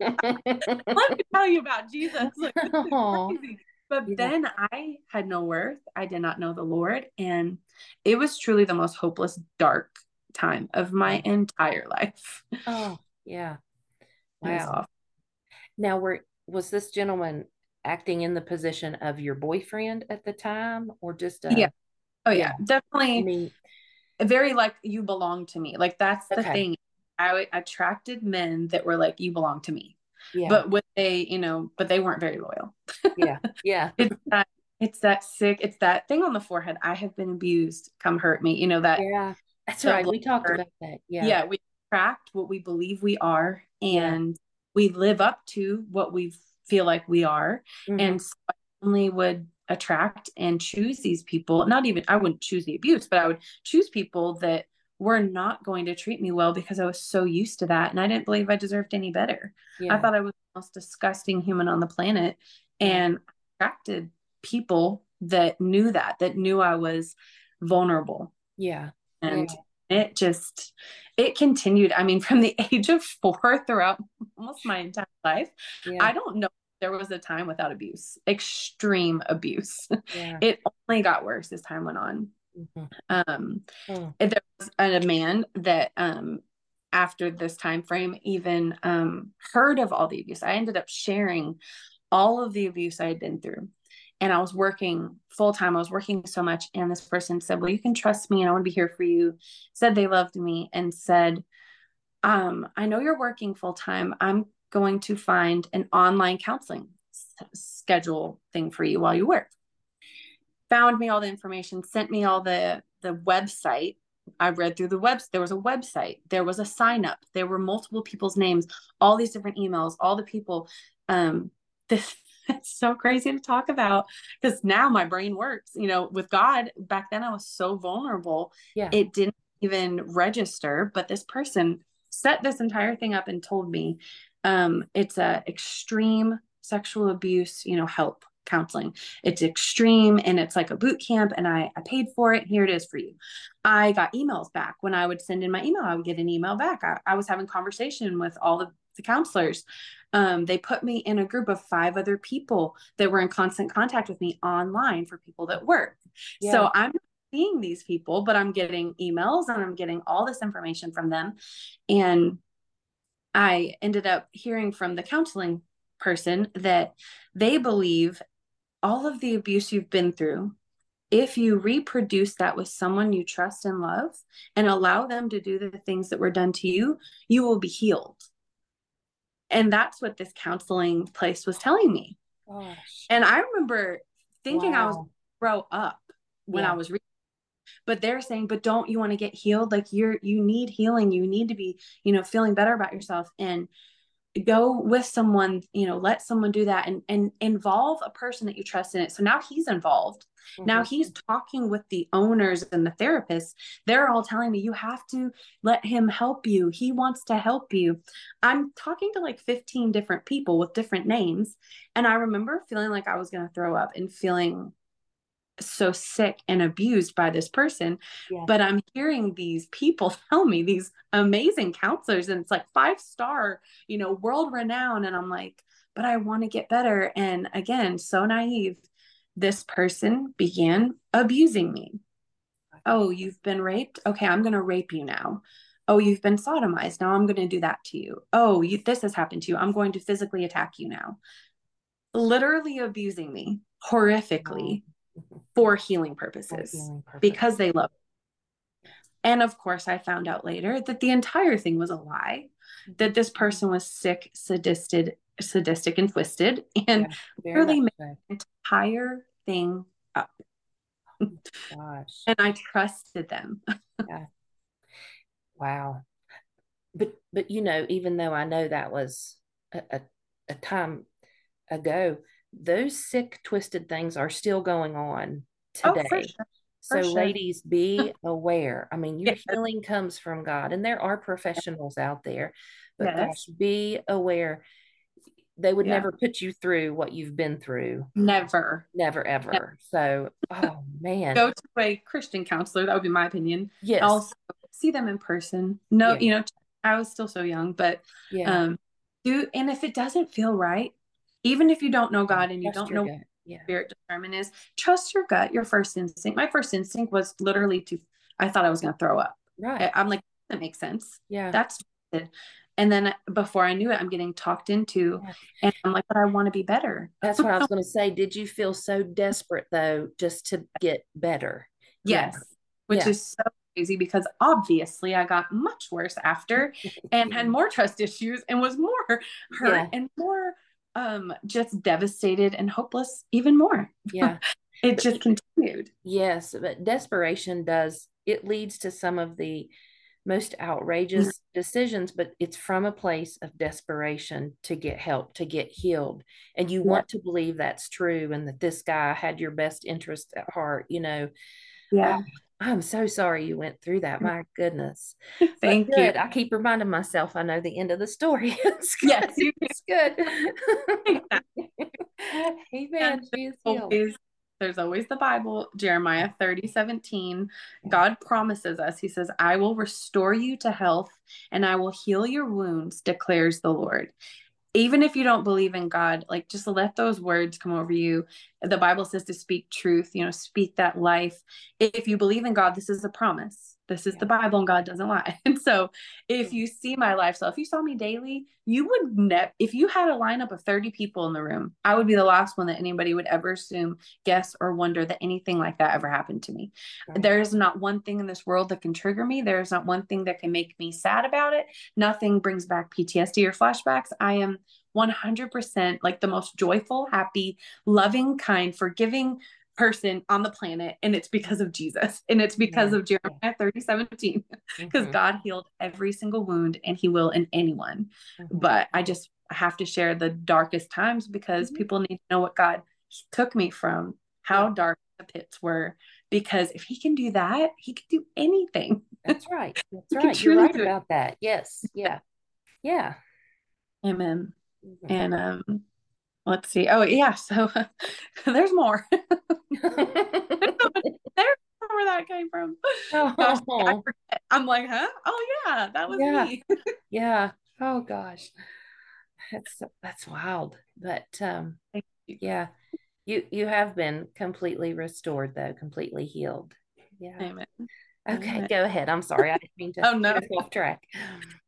Speaker 2: Let me tell you about Jesus. Like, but yeah. then I had no worth. I did not know the Lord. And it was truly the most hopeless, dark time of my entire life.
Speaker 1: Oh, yeah. Wow. Now, were was this gentleman acting in the position of your boyfriend at the time or just
Speaker 2: a, yeah oh yeah, yeah. definitely I mean, very like you belong to me like that's the okay. thing i attracted men that were like you belong to me yeah. but when they you know but they weren't very loyal
Speaker 1: yeah yeah
Speaker 2: it's that it's that sick it's that thing on the forehead i have been abused come hurt me you know that
Speaker 1: yeah that's right. We talked about that. Yeah.
Speaker 2: Yeah. We attract what we believe we are and yeah. we live up to what we feel like we are. Mm-hmm. And so I only would attract and choose these people. Not even, I wouldn't choose the abuse, but I would choose people that were not going to treat me well because I was so used to that. And I didn't believe I deserved any better. Yeah. I thought I was the most disgusting human on the planet and attracted people that knew that, that knew I was vulnerable.
Speaker 1: Yeah
Speaker 2: and yeah. it just it continued i mean from the age of four throughout almost my entire life yeah. i don't know there was a time without abuse extreme abuse yeah. it only got worse as time went on mm-hmm. um oh. there was a man that um after this time frame even um heard of all the abuse i ended up sharing all of the abuse i had been through and I was working full time. I was working so much. And this person said, Well, you can trust me and I want to be here for you. Said they loved me and said, um, I know you're working full time. I'm going to find an online counseling schedule thing for you while you work. Found me all the information, sent me all the the website I read through the webs. There was a website. There was a sign up. There were multiple people's names. All these different emails. All the people. Um, it's so crazy to talk about because now my brain works. You know, with God, back then I was so vulnerable.
Speaker 1: Yeah.
Speaker 2: It didn't even register. But this person set this entire thing up and told me um, it's a extreme sexual abuse. You know, help counseling. It's extreme and it's like a boot camp and I, I paid for it. Here it is for you. I got emails back. When I would send in my email, I would get an email back. I, I was having conversation with all the, the counselors. Um, they put me in a group of five other people that were in constant contact with me online for people that work. Yeah. So I'm seeing these people, but I'm getting emails and I'm getting all this information from them. And I ended up hearing from the counseling person that they believe all of the abuse you've been through, if you reproduce that with someone you trust and love and allow them to do the things that were done to you, you will be healed. And that's what this counseling place was telling me. Gosh. And I remember thinking wow. I was grow up when yeah. I was reading but they're saying but don't you want to get healed like you're you need healing you need to be you know feeling better about yourself and go with someone you know let someone do that and and involve a person that you trust in it. So now he's involved. Mm-hmm. now he's talking with the owners and the therapists. They're all telling me you have to let him help you. He wants to help you. I'm talking to like 15 different people with different names. And i remember feeling like i was going to throw up and feeling so sick and abused by this person but i'm hearing these people tell me these amazing counselors and it's like five star you know world renowned and i'm like but i want to get better. And again so naive this person began abusing me. Oh you've been raped? Okay i'm going to rape you now. Oh you've been sodomized. Now i'm going to do that to you. Oh you, this has happened to you. I'm going to physically attack you now. Literally abusing me horrifically oh, for healing purposes, for healing because they love it. And of course, I found out later that the entire thing was a lie, that this person was sick, sadistic, sadistic and twisted, and yeah, really made the entire thing up. Oh gosh. and I trusted them.
Speaker 1: yeah. Wow. But but you know, even though I know that was a, a, a time ago, those sick, twisted things are still going on today. Oh, sure. So, sure. ladies, be aware. I mean, your healing comes from God, and there are professionals out there, but yes. gosh, be aware. They would yeah. never put you through what you've been through.
Speaker 2: Never.
Speaker 1: Never, ever. Never. So, oh man.
Speaker 2: Go to a Christian counselor. That would be my opinion.
Speaker 1: Yes.
Speaker 2: Also, see them in person. No, yeah. you know, I was still so young, but yeah. um, do and if it doesn't feel right, even if you don't know God and you trust don't know yeah. spirit discernment is, trust your gut, your first instinct. My first instinct was literally to, I thought I was going to throw up.
Speaker 1: Right.
Speaker 2: I'm like, that makes sense.
Speaker 1: Yeah.
Speaker 2: That's it. And then before I knew it, I'm getting talked into, yeah. and I'm like, but I want to be better.
Speaker 1: That's what I was going to say. Did you feel so desperate though, just to get better?
Speaker 2: Yes. Which yeah. is so crazy because obviously I got much worse after and had more trust issues and was more hurt yeah. and more um just devastated and hopeless even more.
Speaker 1: Yeah.
Speaker 2: It just continued.
Speaker 1: Yes but desperation does it leads to some of the most outrageous mm-hmm. decisions but it's from a place of desperation to get help to get healed. And you yeah. want to believe that's true and that this guy had your best interest at heart you know?
Speaker 2: Yeah
Speaker 1: I'm so sorry you went through that. My goodness.
Speaker 2: Thank you.
Speaker 1: I keep reminding myself I know the end of the story.
Speaker 2: it's good. Yes,
Speaker 1: it's good. Amen.
Speaker 2: Always, there's always the Bible, Jeremiah 30, 17. God promises us, He says, I will restore you to health and I will heal your wounds, declares the Lord even if you don't believe in God, like just let those words come over you. The Bible says to speak truth, you know, speak that life. If you believe in God, this is a promise. This is yeah. the Bible and God doesn't lie. And so if you see my lifestyle, if you saw me daily, you would never, if you had a lineup of 30 people in the room, I would be the last one that anybody would ever assume, guess, or wonder that anything like that ever happened to me. Right. There is not one thing in this world that can trigger me. There is not one thing that can make me sad about it. Nothing brings back PTSD or flashbacks. I am 100% like the most joyful, happy, loving, kind, forgiving, person on the planet and it's because of Jesus and it's because yeah. of Jeremiah 30 17 because mm-hmm. God healed every single wound and he will in anyone mm-hmm. but I just have to share the darkest times because mm-hmm. people need to know what God took me from how yeah. dark the pits were because if he can do that he can do anything
Speaker 1: that's right that's right you're right about that yes yeah yeah
Speaker 2: amen mm-hmm. and um let's see. Oh yeah, so there's more. there's where that came from. Oh. Gosh, I'm like, huh? Oh yeah, that was
Speaker 1: yeah.
Speaker 2: me.
Speaker 1: yeah. Oh gosh. That's that's wild. But um yeah. You you have been completely restored though, completely healed. Yeah.
Speaker 2: Amen.
Speaker 1: Okay, Amen. go ahead. I'm sorry. I didn't mean to
Speaker 2: oh, no.
Speaker 1: off track.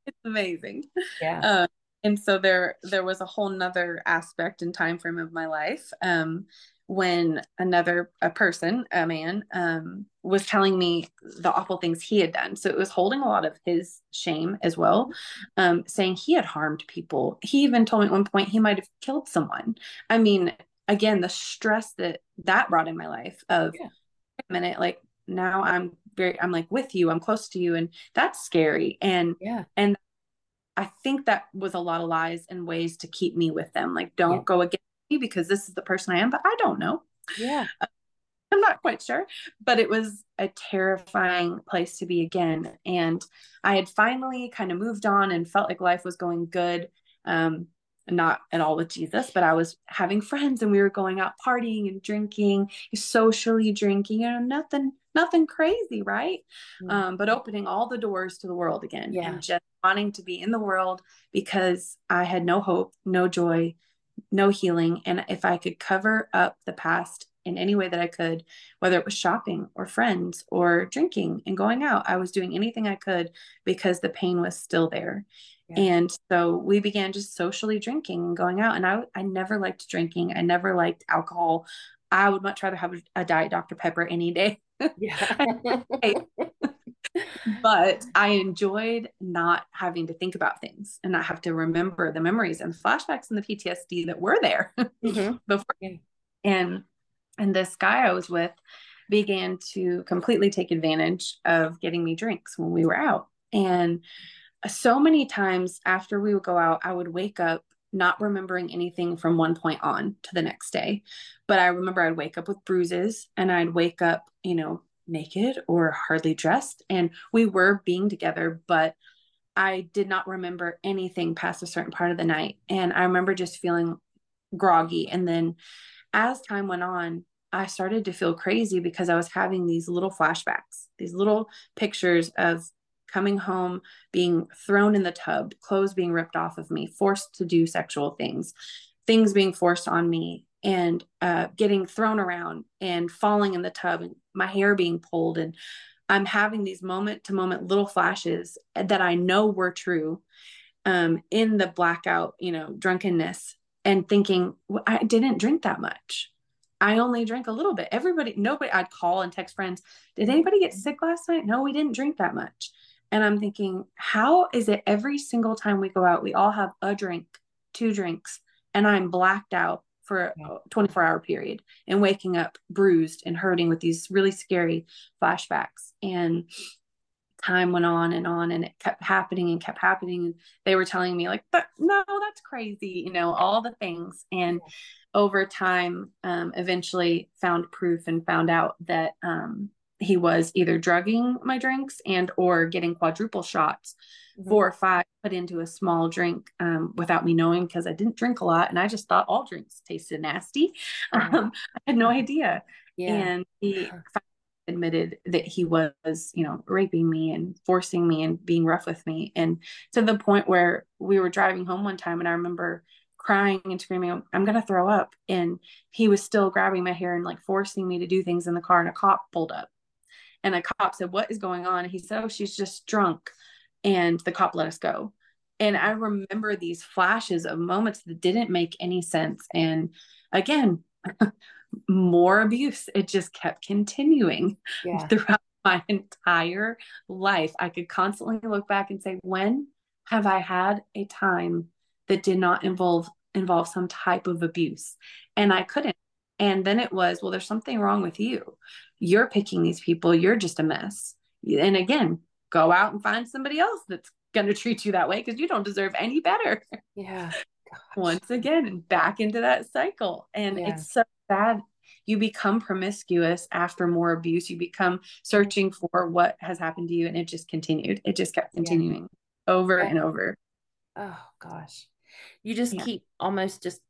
Speaker 2: It's amazing.
Speaker 1: Yeah. Uh,
Speaker 2: and so there there was a whole nother aspect and time frame of my life um, when another a person a man um, was telling me the awful things he had done. So it was holding a lot of his shame as well um, saying he had harmed people. He even told me at one point he might have killed someone. I mean again the stress that that brought in my life of yeah. a minute like now i'm very i'm like with you i'm close to you and that's scary. And
Speaker 1: yeah.
Speaker 2: and I think that was a lot of lies and ways to keep me with them. Like, don't yeah. go against me because this is the person I am, but I don't know.
Speaker 1: Yeah. Uh,
Speaker 2: I'm not quite sure, but it was a terrifying place to be again. And I had finally kind of moved on and felt like life was going good. Um, not at all with Jesus, but I was having friends and we were going out partying and drinking, socially drinking, you know, nothing, nothing crazy, right? Mm-hmm. Um, but opening all the doors to the world again
Speaker 1: yeah.
Speaker 2: and just wanting to be in the world because I had no hope, no joy, no healing. And if I could cover up the past in any way that I could, whether it was shopping or friends or drinking and going out, I was doing anything I could because the pain was still there. Yeah. And so we began just socially drinking and going out. And I, I never liked drinking. I never liked alcohol. I would much rather have a, diet Dr. Pepper any day.
Speaker 1: Yeah.
Speaker 2: but I enjoyed not having to think about things and not have to remember the memories and flashbacks and the PTSD that were there mm-hmm. before. And and this guy I was with began to completely take advantage of getting me drinks when we were out. And so many times after we would go out, I would wake up not remembering anything from one point on to the next day. But I remember I'd wake up with bruises and I'd wake up, you know, naked or hardly dressed. And we were being together, but I did not remember anything past a certain part of the night. And I remember just feeling groggy. And then as time went on, I started to feel crazy because I was having these little flashbacks, these little pictures of coming home, being thrown in the tub, clothes being ripped off of me, forced to do sexual things, things being forced on me, and uh, getting thrown around and falling in the tub, and my hair being pulled. And I'm having these moment to moment little flashes that I know were true um, in the blackout, you know, drunkenness, and thinking, well, I didn't drink that much. I only drank a little bit. Everybody, nobody, I'd call and text friends, did anybody get sick last night? No, we didn't drink that much. And I'm thinking, how is it every single time we go out, we all have a drink, two drinks, and I'm blacked out for a 24 hour period and waking up bruised and hurting with these really scary flashbacks. And time went on and on and it kept happening and kept happening. And they were telling me, like, but no, that's crazy, you know, all the things. And over time, um, eventually found proof and found out that um, he was either drugging my drinks and or getting quadruple shots mm-hmm. four or five put into a small drink um, without me knowing because i didn't drink a lot and i just thought all drinks tasted nasty uh-huh. um, i had no idea yeah. and he admitted that he was you know raping me and forcing me and being rough with me and to the point where we were driving home one time and i remember crying and screaming, I'm going to throw up. And he was still grabbing my hair and like forcing me to do things in the car. And a cop pulled up and a cop said, What is going on? And he said, Oh, she's just drunk. And the cop let us go. And I remember these flashes of moments that didn't make any sense. And again, more abuse. It just kept continuing yeah. throughout my entire life. I could constantly look back and say, When have I had a time that did not involve involve some type of abuse? And I couldn't And then it was, well, there's something wrong with you. You're picking these people. You're just a mess. And again, go out and find somebody else that's going to treat you that way because you don't deserve any better.
Speaker 1: Yeah.
Speaker 2: Gosh. Once again, back into that cycle. And yeah. it's so bad. You become promiscuous after more abuse. You become searching for what has happened to you. And it just continued. It just kept continuing yeah. over yeah. and over.
Speaker 1: Oh, gosh. You just keep almost just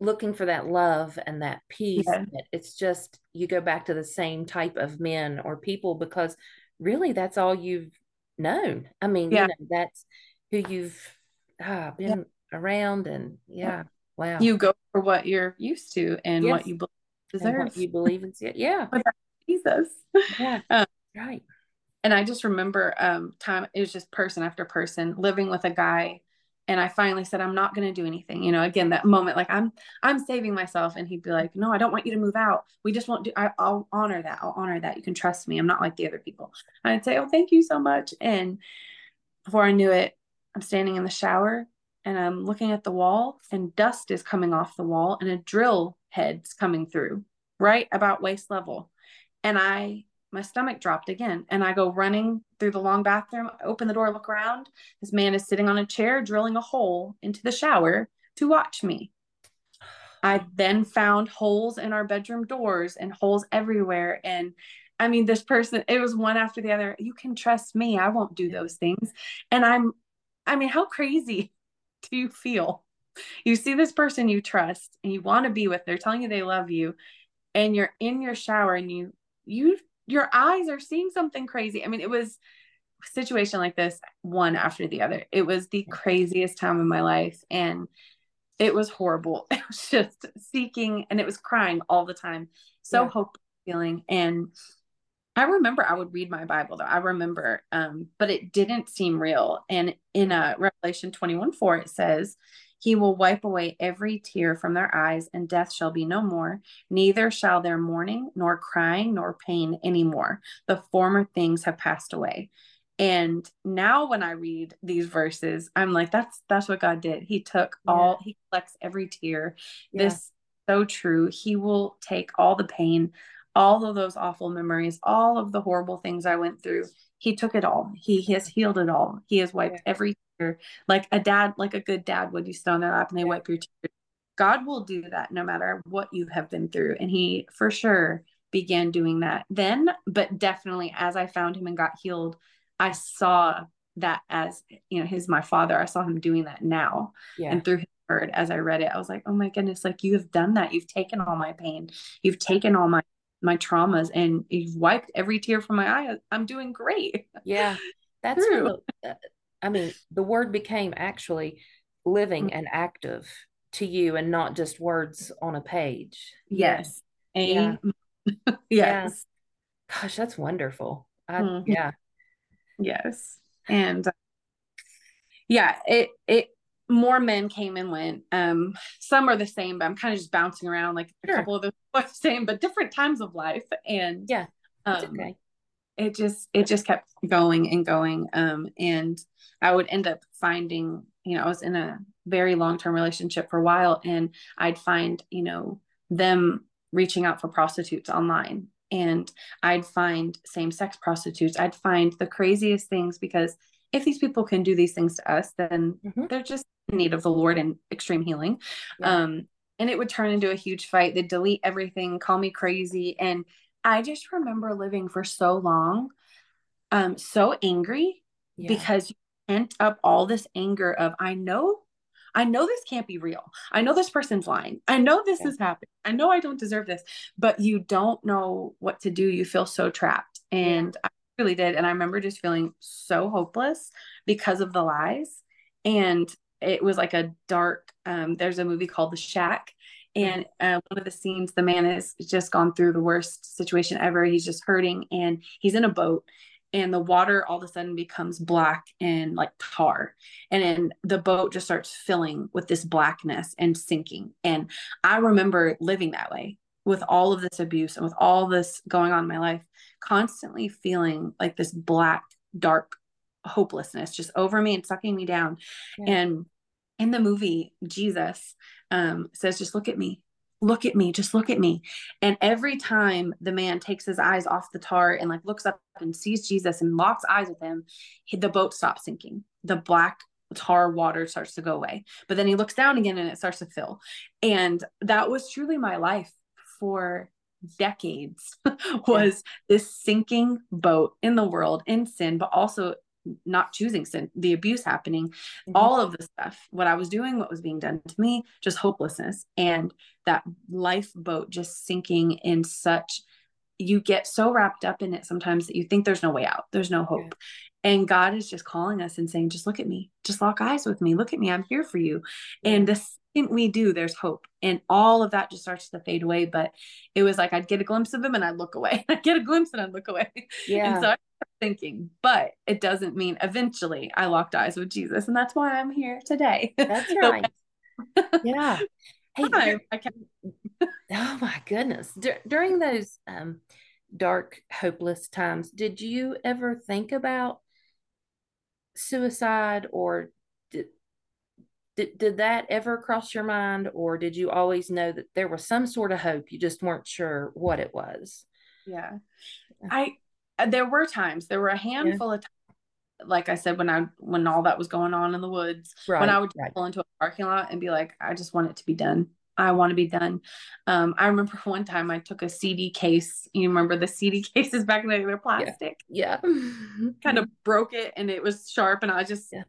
Speaker 1: looking for that love and that peace. Yeah. It's just you go back to the same type of men or people because really that's all you've known. I mean, yeah. you know, that's who you've ah, been yeah. around and yeah. Wow.
Speaker 2: You go for what you're used to and yes. what you
Speaker 1: deserve. you believe in. It. Yeah.
Speaker 2: Jesus.
Speaker 1: Yeah. Um, right.
Speaker 2: And I just remember um time it was just person after person living with a guy and I finally said, I'm not going to do anything. You know, again, that moment, like I'm, I'm saving myself. And he'd be like, no, I don't want you to move out. We just won't do, I, will honor that. I'll honor that. You can trust me. I'm not like the other people. And I'd say, oh, thank you so much. And before I knew it, I'm standing in the shower and I'm looking at the wall and dust is coming off the wall and a drill head's coming through right about waist level. And I my stomach dropped again. And I go running through the long bathroom, open the door, look around. This man is sitting on a chair, drilling a hole into the shower to watch me. I then found holes in our bedroom doors and holes everywhere. And I mean, this person, it was one after the other. You can trust me. I won't do those things. And I'm, I mean, how crazy do you feel? You see this person you trust and you want to be with, they're telling you they love you, and you're in your shower and you, you your eyes are seeing something crazy. I mean, it was a situation like this one after the other. It was the craziest time of my life and it was horrible. It was just seeking and it was crying all the time. So yeah. hopeless feeling and I remember I would read my Bible though. I remember, um, but it didn't seem real. And in uh, Revelation 21 4, it says, he will wipe away every tear from their eyes, and death shall be no more. Neither shall there mourning, nor crying, nor pain any more. The former things have passed away. And now when I read these verses, I'm like, that's that's what God did. He took yeah. all, he collects every tear. Yeah. This so true. He will take all the pain, all of those awful memories, all of the horrible things I went through. He took it all. He, he has healed it all. He has wiped yeah. every like a dad, like a good dad would. You sit on their lap and they wipe your tears. God will do that no matter what you have been through. And he for sure began doing that then, but definitely as I found him and got healed, I saw that as you know, his my father. I saw him doing that now. Yeah. And through his word, as I read it, I was like, oh my goodness, like you have done that. You've taken all my pain, you've taken all my my traumas and you've wiped every tear from my eye. I'm doing great.
Speaker 1: Yeah. That's true. I mean, the word became actually living and active to you and not just words on a page.
Speaker 2: Yes.
Speaker 1: Yeah. yes. Yeah. Gosh, that's wonderful. I, mm-hmm. Yeah.
Speaker 2: Yes. And uh, yeah, it, it, more men came and went. Um, some are the same, but I'm kind of just bouncing around. Like a couple of them are the same, but different times of life. And
Speaker 1: yeah,
Speaker 2: um, okay. It just it just kept going and going. Um, and I would end up finding, you know, I was in a very long term relationship for a while, and I'd find, you know, them reaching out for prostitutes online. And I'd find same sex prostitutes. I'd find the craziest things because if these people can do these things to us, then mm-hmm. they're just in need of the Lord and extreme healing. Yeah. Um, and it would turn into a huge fight. They'd delete everything, call me crazy. And I just remember living for so long, um, so angry yeah. because you pent up all this anger of I know I know this can't be real. I know this person's lying. I know this yeah. is happening. I know I don't deserve this, but you don't know what to do. You feel so trapped. And yeah. I really did. And I remember just feeling so hopeless because of the lies. And it was like a dark, um, there's a movie called The Shack. And uh, one of the scenes, the man has just gone through the worst situation ever. He's just hurting and he's in a boat and the water all of a sudden becomes black and like tar and then the boat just starts filling with this blackness and sinking and i remember living that way with all of this abuse and with all this going on in my life constantly feeling like this black dark hopelessness just over me and sucking me down yeah. and in the movie jesus um, says just look at me look at me, just look at me. And every time the man takes his eyes off the tar and like looks up and sees Jesus and locks eyes with him, the boat stops sinking. The black tar water starts to go away. But then he looks down again and it starts to fill. And that was truly my life for decades was this sinking boat in the world in sin, but also not choosing sin, the abuse happening, mm-hmm. all of the stuff, what I was doing, what was being done to me, just hopelessness. And that lifeboat just sinking in such, you get so wrapped up in it sometimes that you think there's no way out, there's no hope. Yeah. And God is just calling us and saying, just look at me, just lock eyes with me, look at me, I'm here for you. And the second we do, there's hope. And all of that just starts to fade away. But it was like I'd get a glimpse of him and I'd look away. I'd get a glimpse and I'd look away. Yeah. And so I thinking, but it doesn't mean eventually I locked eyes with Jesus. And that's why I'm here today.
Speaker 1: That's right. yeah. Hey, I oh my goodness. D- during those um, dark, hopeless times, did you ever think about suicide or did, did, did that ever cross your mind or did you always know that there was some sort of hope you just weren't sure what it was
Speaker 2: yeah i uh, there were times there were a handful yeah. of times like I said, when I when all that was going on in the woods, right, when I would right. pull into a parking lot and be like, I just want it to be done. I want to be done. Um, I remember one time I took a CD case. You remember the CD cases back in the day? They're plastic.
Speaker 1: Yeah.
Speaker 2: yeah. kind of broke it and it was sharp, and I just yeah.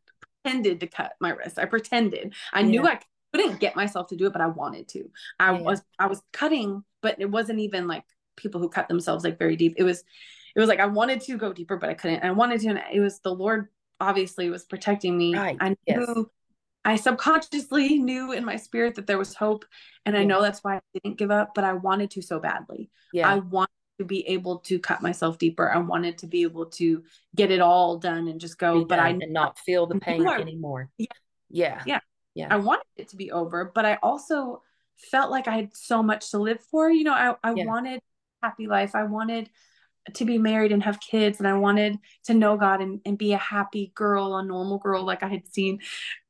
Speaker 2: pretended to cut my wrist. I pretended. I yeah. knew I couldn't get myself to do it, but I wanted to. I was I was cutting, but it wasn't even like people who cut themselves like very deep. It was it was like I wanted to go deeper, but I couldn't. I wanted to, and it was the Lord obviously was protecting me. Right. I knew yes. I subconsciously knew in my spirit that there was hope. And yeah. I know that's why I didn't give up, but I wanted to so badly. Yeah. I wanted to be able to cut myself deeper. I wanted to be able to get it all done and just go, but I
Speaker 1: and not feel the pain anymore.
Speaker 2: Yeah. Yeah. Yeah. Yeah. I wanted it to be over, but I also felt like I had so much to live for. You know, I, I yeah. wanted happy life. I wanted to be married and have kids and I wanted to know God and, and be a happy girl, a normal girl like I had seen.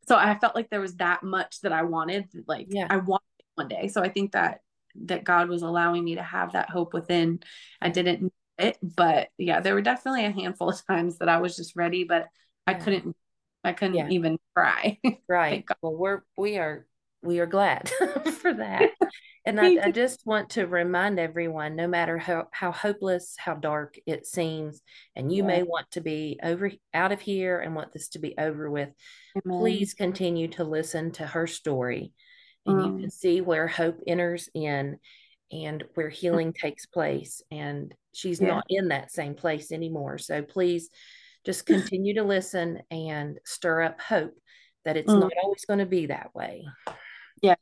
Speaker 2: So I felt like there was that much that I wanted, like yeah. I wanted one day. So I think that that God was allowing me to have that hope within. I didn't know it, but yeah, there were definitely a handful of times that I was just ready, but I couldn't I couldn't yeah. even try.
Speaker 1: Right. well, we're we are we are glad for that. And I, I, just want to remind everyone no matter how, how hopeless, how dark it seems, and you yeah. may want to be over out of here and want this to be over with, Amen. please continue to listen to her story. And um, you can see where hope enters in and where healing takes place. And she's yeah. not in that same place anymore. So please just continue to listen and stir up hope that it's mm. not always going to be that way.
Speaker 2: Yeah.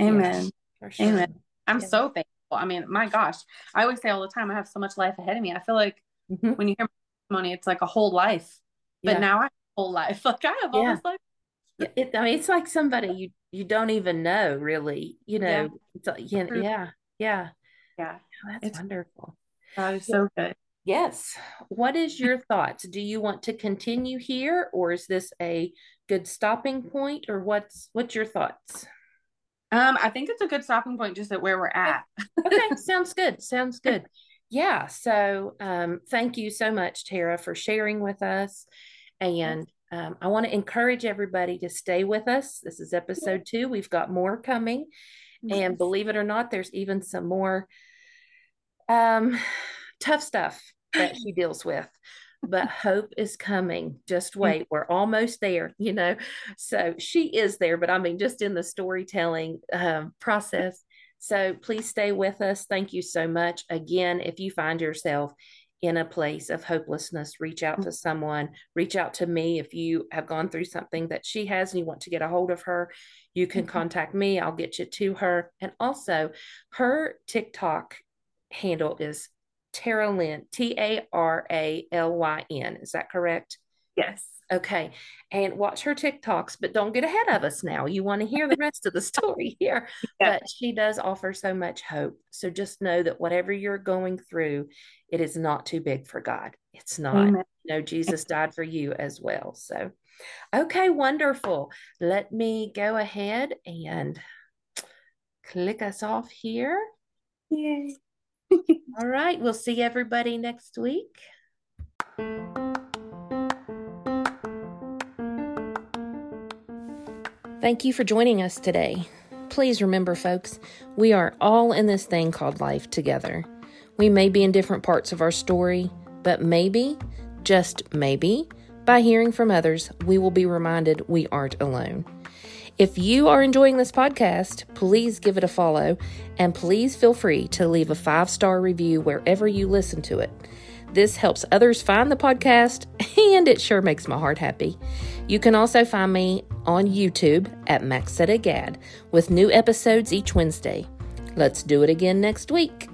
Speaker 2: Amen. Yes, sure. Amen. I'm yeah. so thankful. I mean, my gosh, I always say all the time, I have so much life ahead of me. I feel like mm-hmm. when you hear money, it's like a whole life. But yeah. now I have a whole life. Like I have all yeah. this life.
Speaker 1: It, I mean, it's like somebody you you don't even know, really. You know, yeah, yeah,
Speaker 2: yeah. Yeah,
Speaker 1: oh, that's it's, wonderful.
Speaker 2: That is so good.
Speaker 1: Yes. What is your thoughts? Do you want to continue here, or is this a good stopping point, or what's what's your thoughts?
Speaker 2: Um, I think it's a good stopping point just at where we're at.
Speaker 1: okay, sounds good. Sounds good. Yeah. So um, thank you so much, Tara, for sharing with us. And um, I want to encourage everybody to stay with us. This is episode two. We've got more coming. And believe it or not, there's even some more um, tough stuff that she deals with but hope is coming. Just wait. We're almost there, you know. So she is there, but I mean, just in the storytelling um, process. So please stay with us. Thank you so much. Again, if you find yourself in a place of hopelessness, reach out to someone, reach out to me. If you have gone through something that she has and you want to get a hold of her, you can mm-hmm. contact me. I'll get you to her. And also, her TikTok handle is Tara Lynn, T A R A L Y N. Is that correct?
Speaker 2: Yes.
Speaker 1: Okay. And watch her TikToks, but don't get ahead of us now. You want to hear the rest of the story here. Yeah. But she does offer so much hope. So just know that whatever you're going through, it is not too big for God. It's not. Amen. You know, Jesus died for you as well. So, okay, wonderful. Let me go ahead and click us off here.
Speaker 2: Yay.
Speaker 1: All right. We'll see everybody next week. Thank you for joining us today. Please remember, folks, we are all in this thing called life together. We may be in different parts of our story, but maybe, just maybe, by hearing from others, we will be reminded we aren't alone. If you are enjoying this podcast, please give it a follow and please feel free to leave a five star review wherever you listen to it. This helps others find the podcast and it sure makes my heart happy. You can also find me on YouTube at Maxetta Gad with new episodes each Wednesday. Let's do it again next week.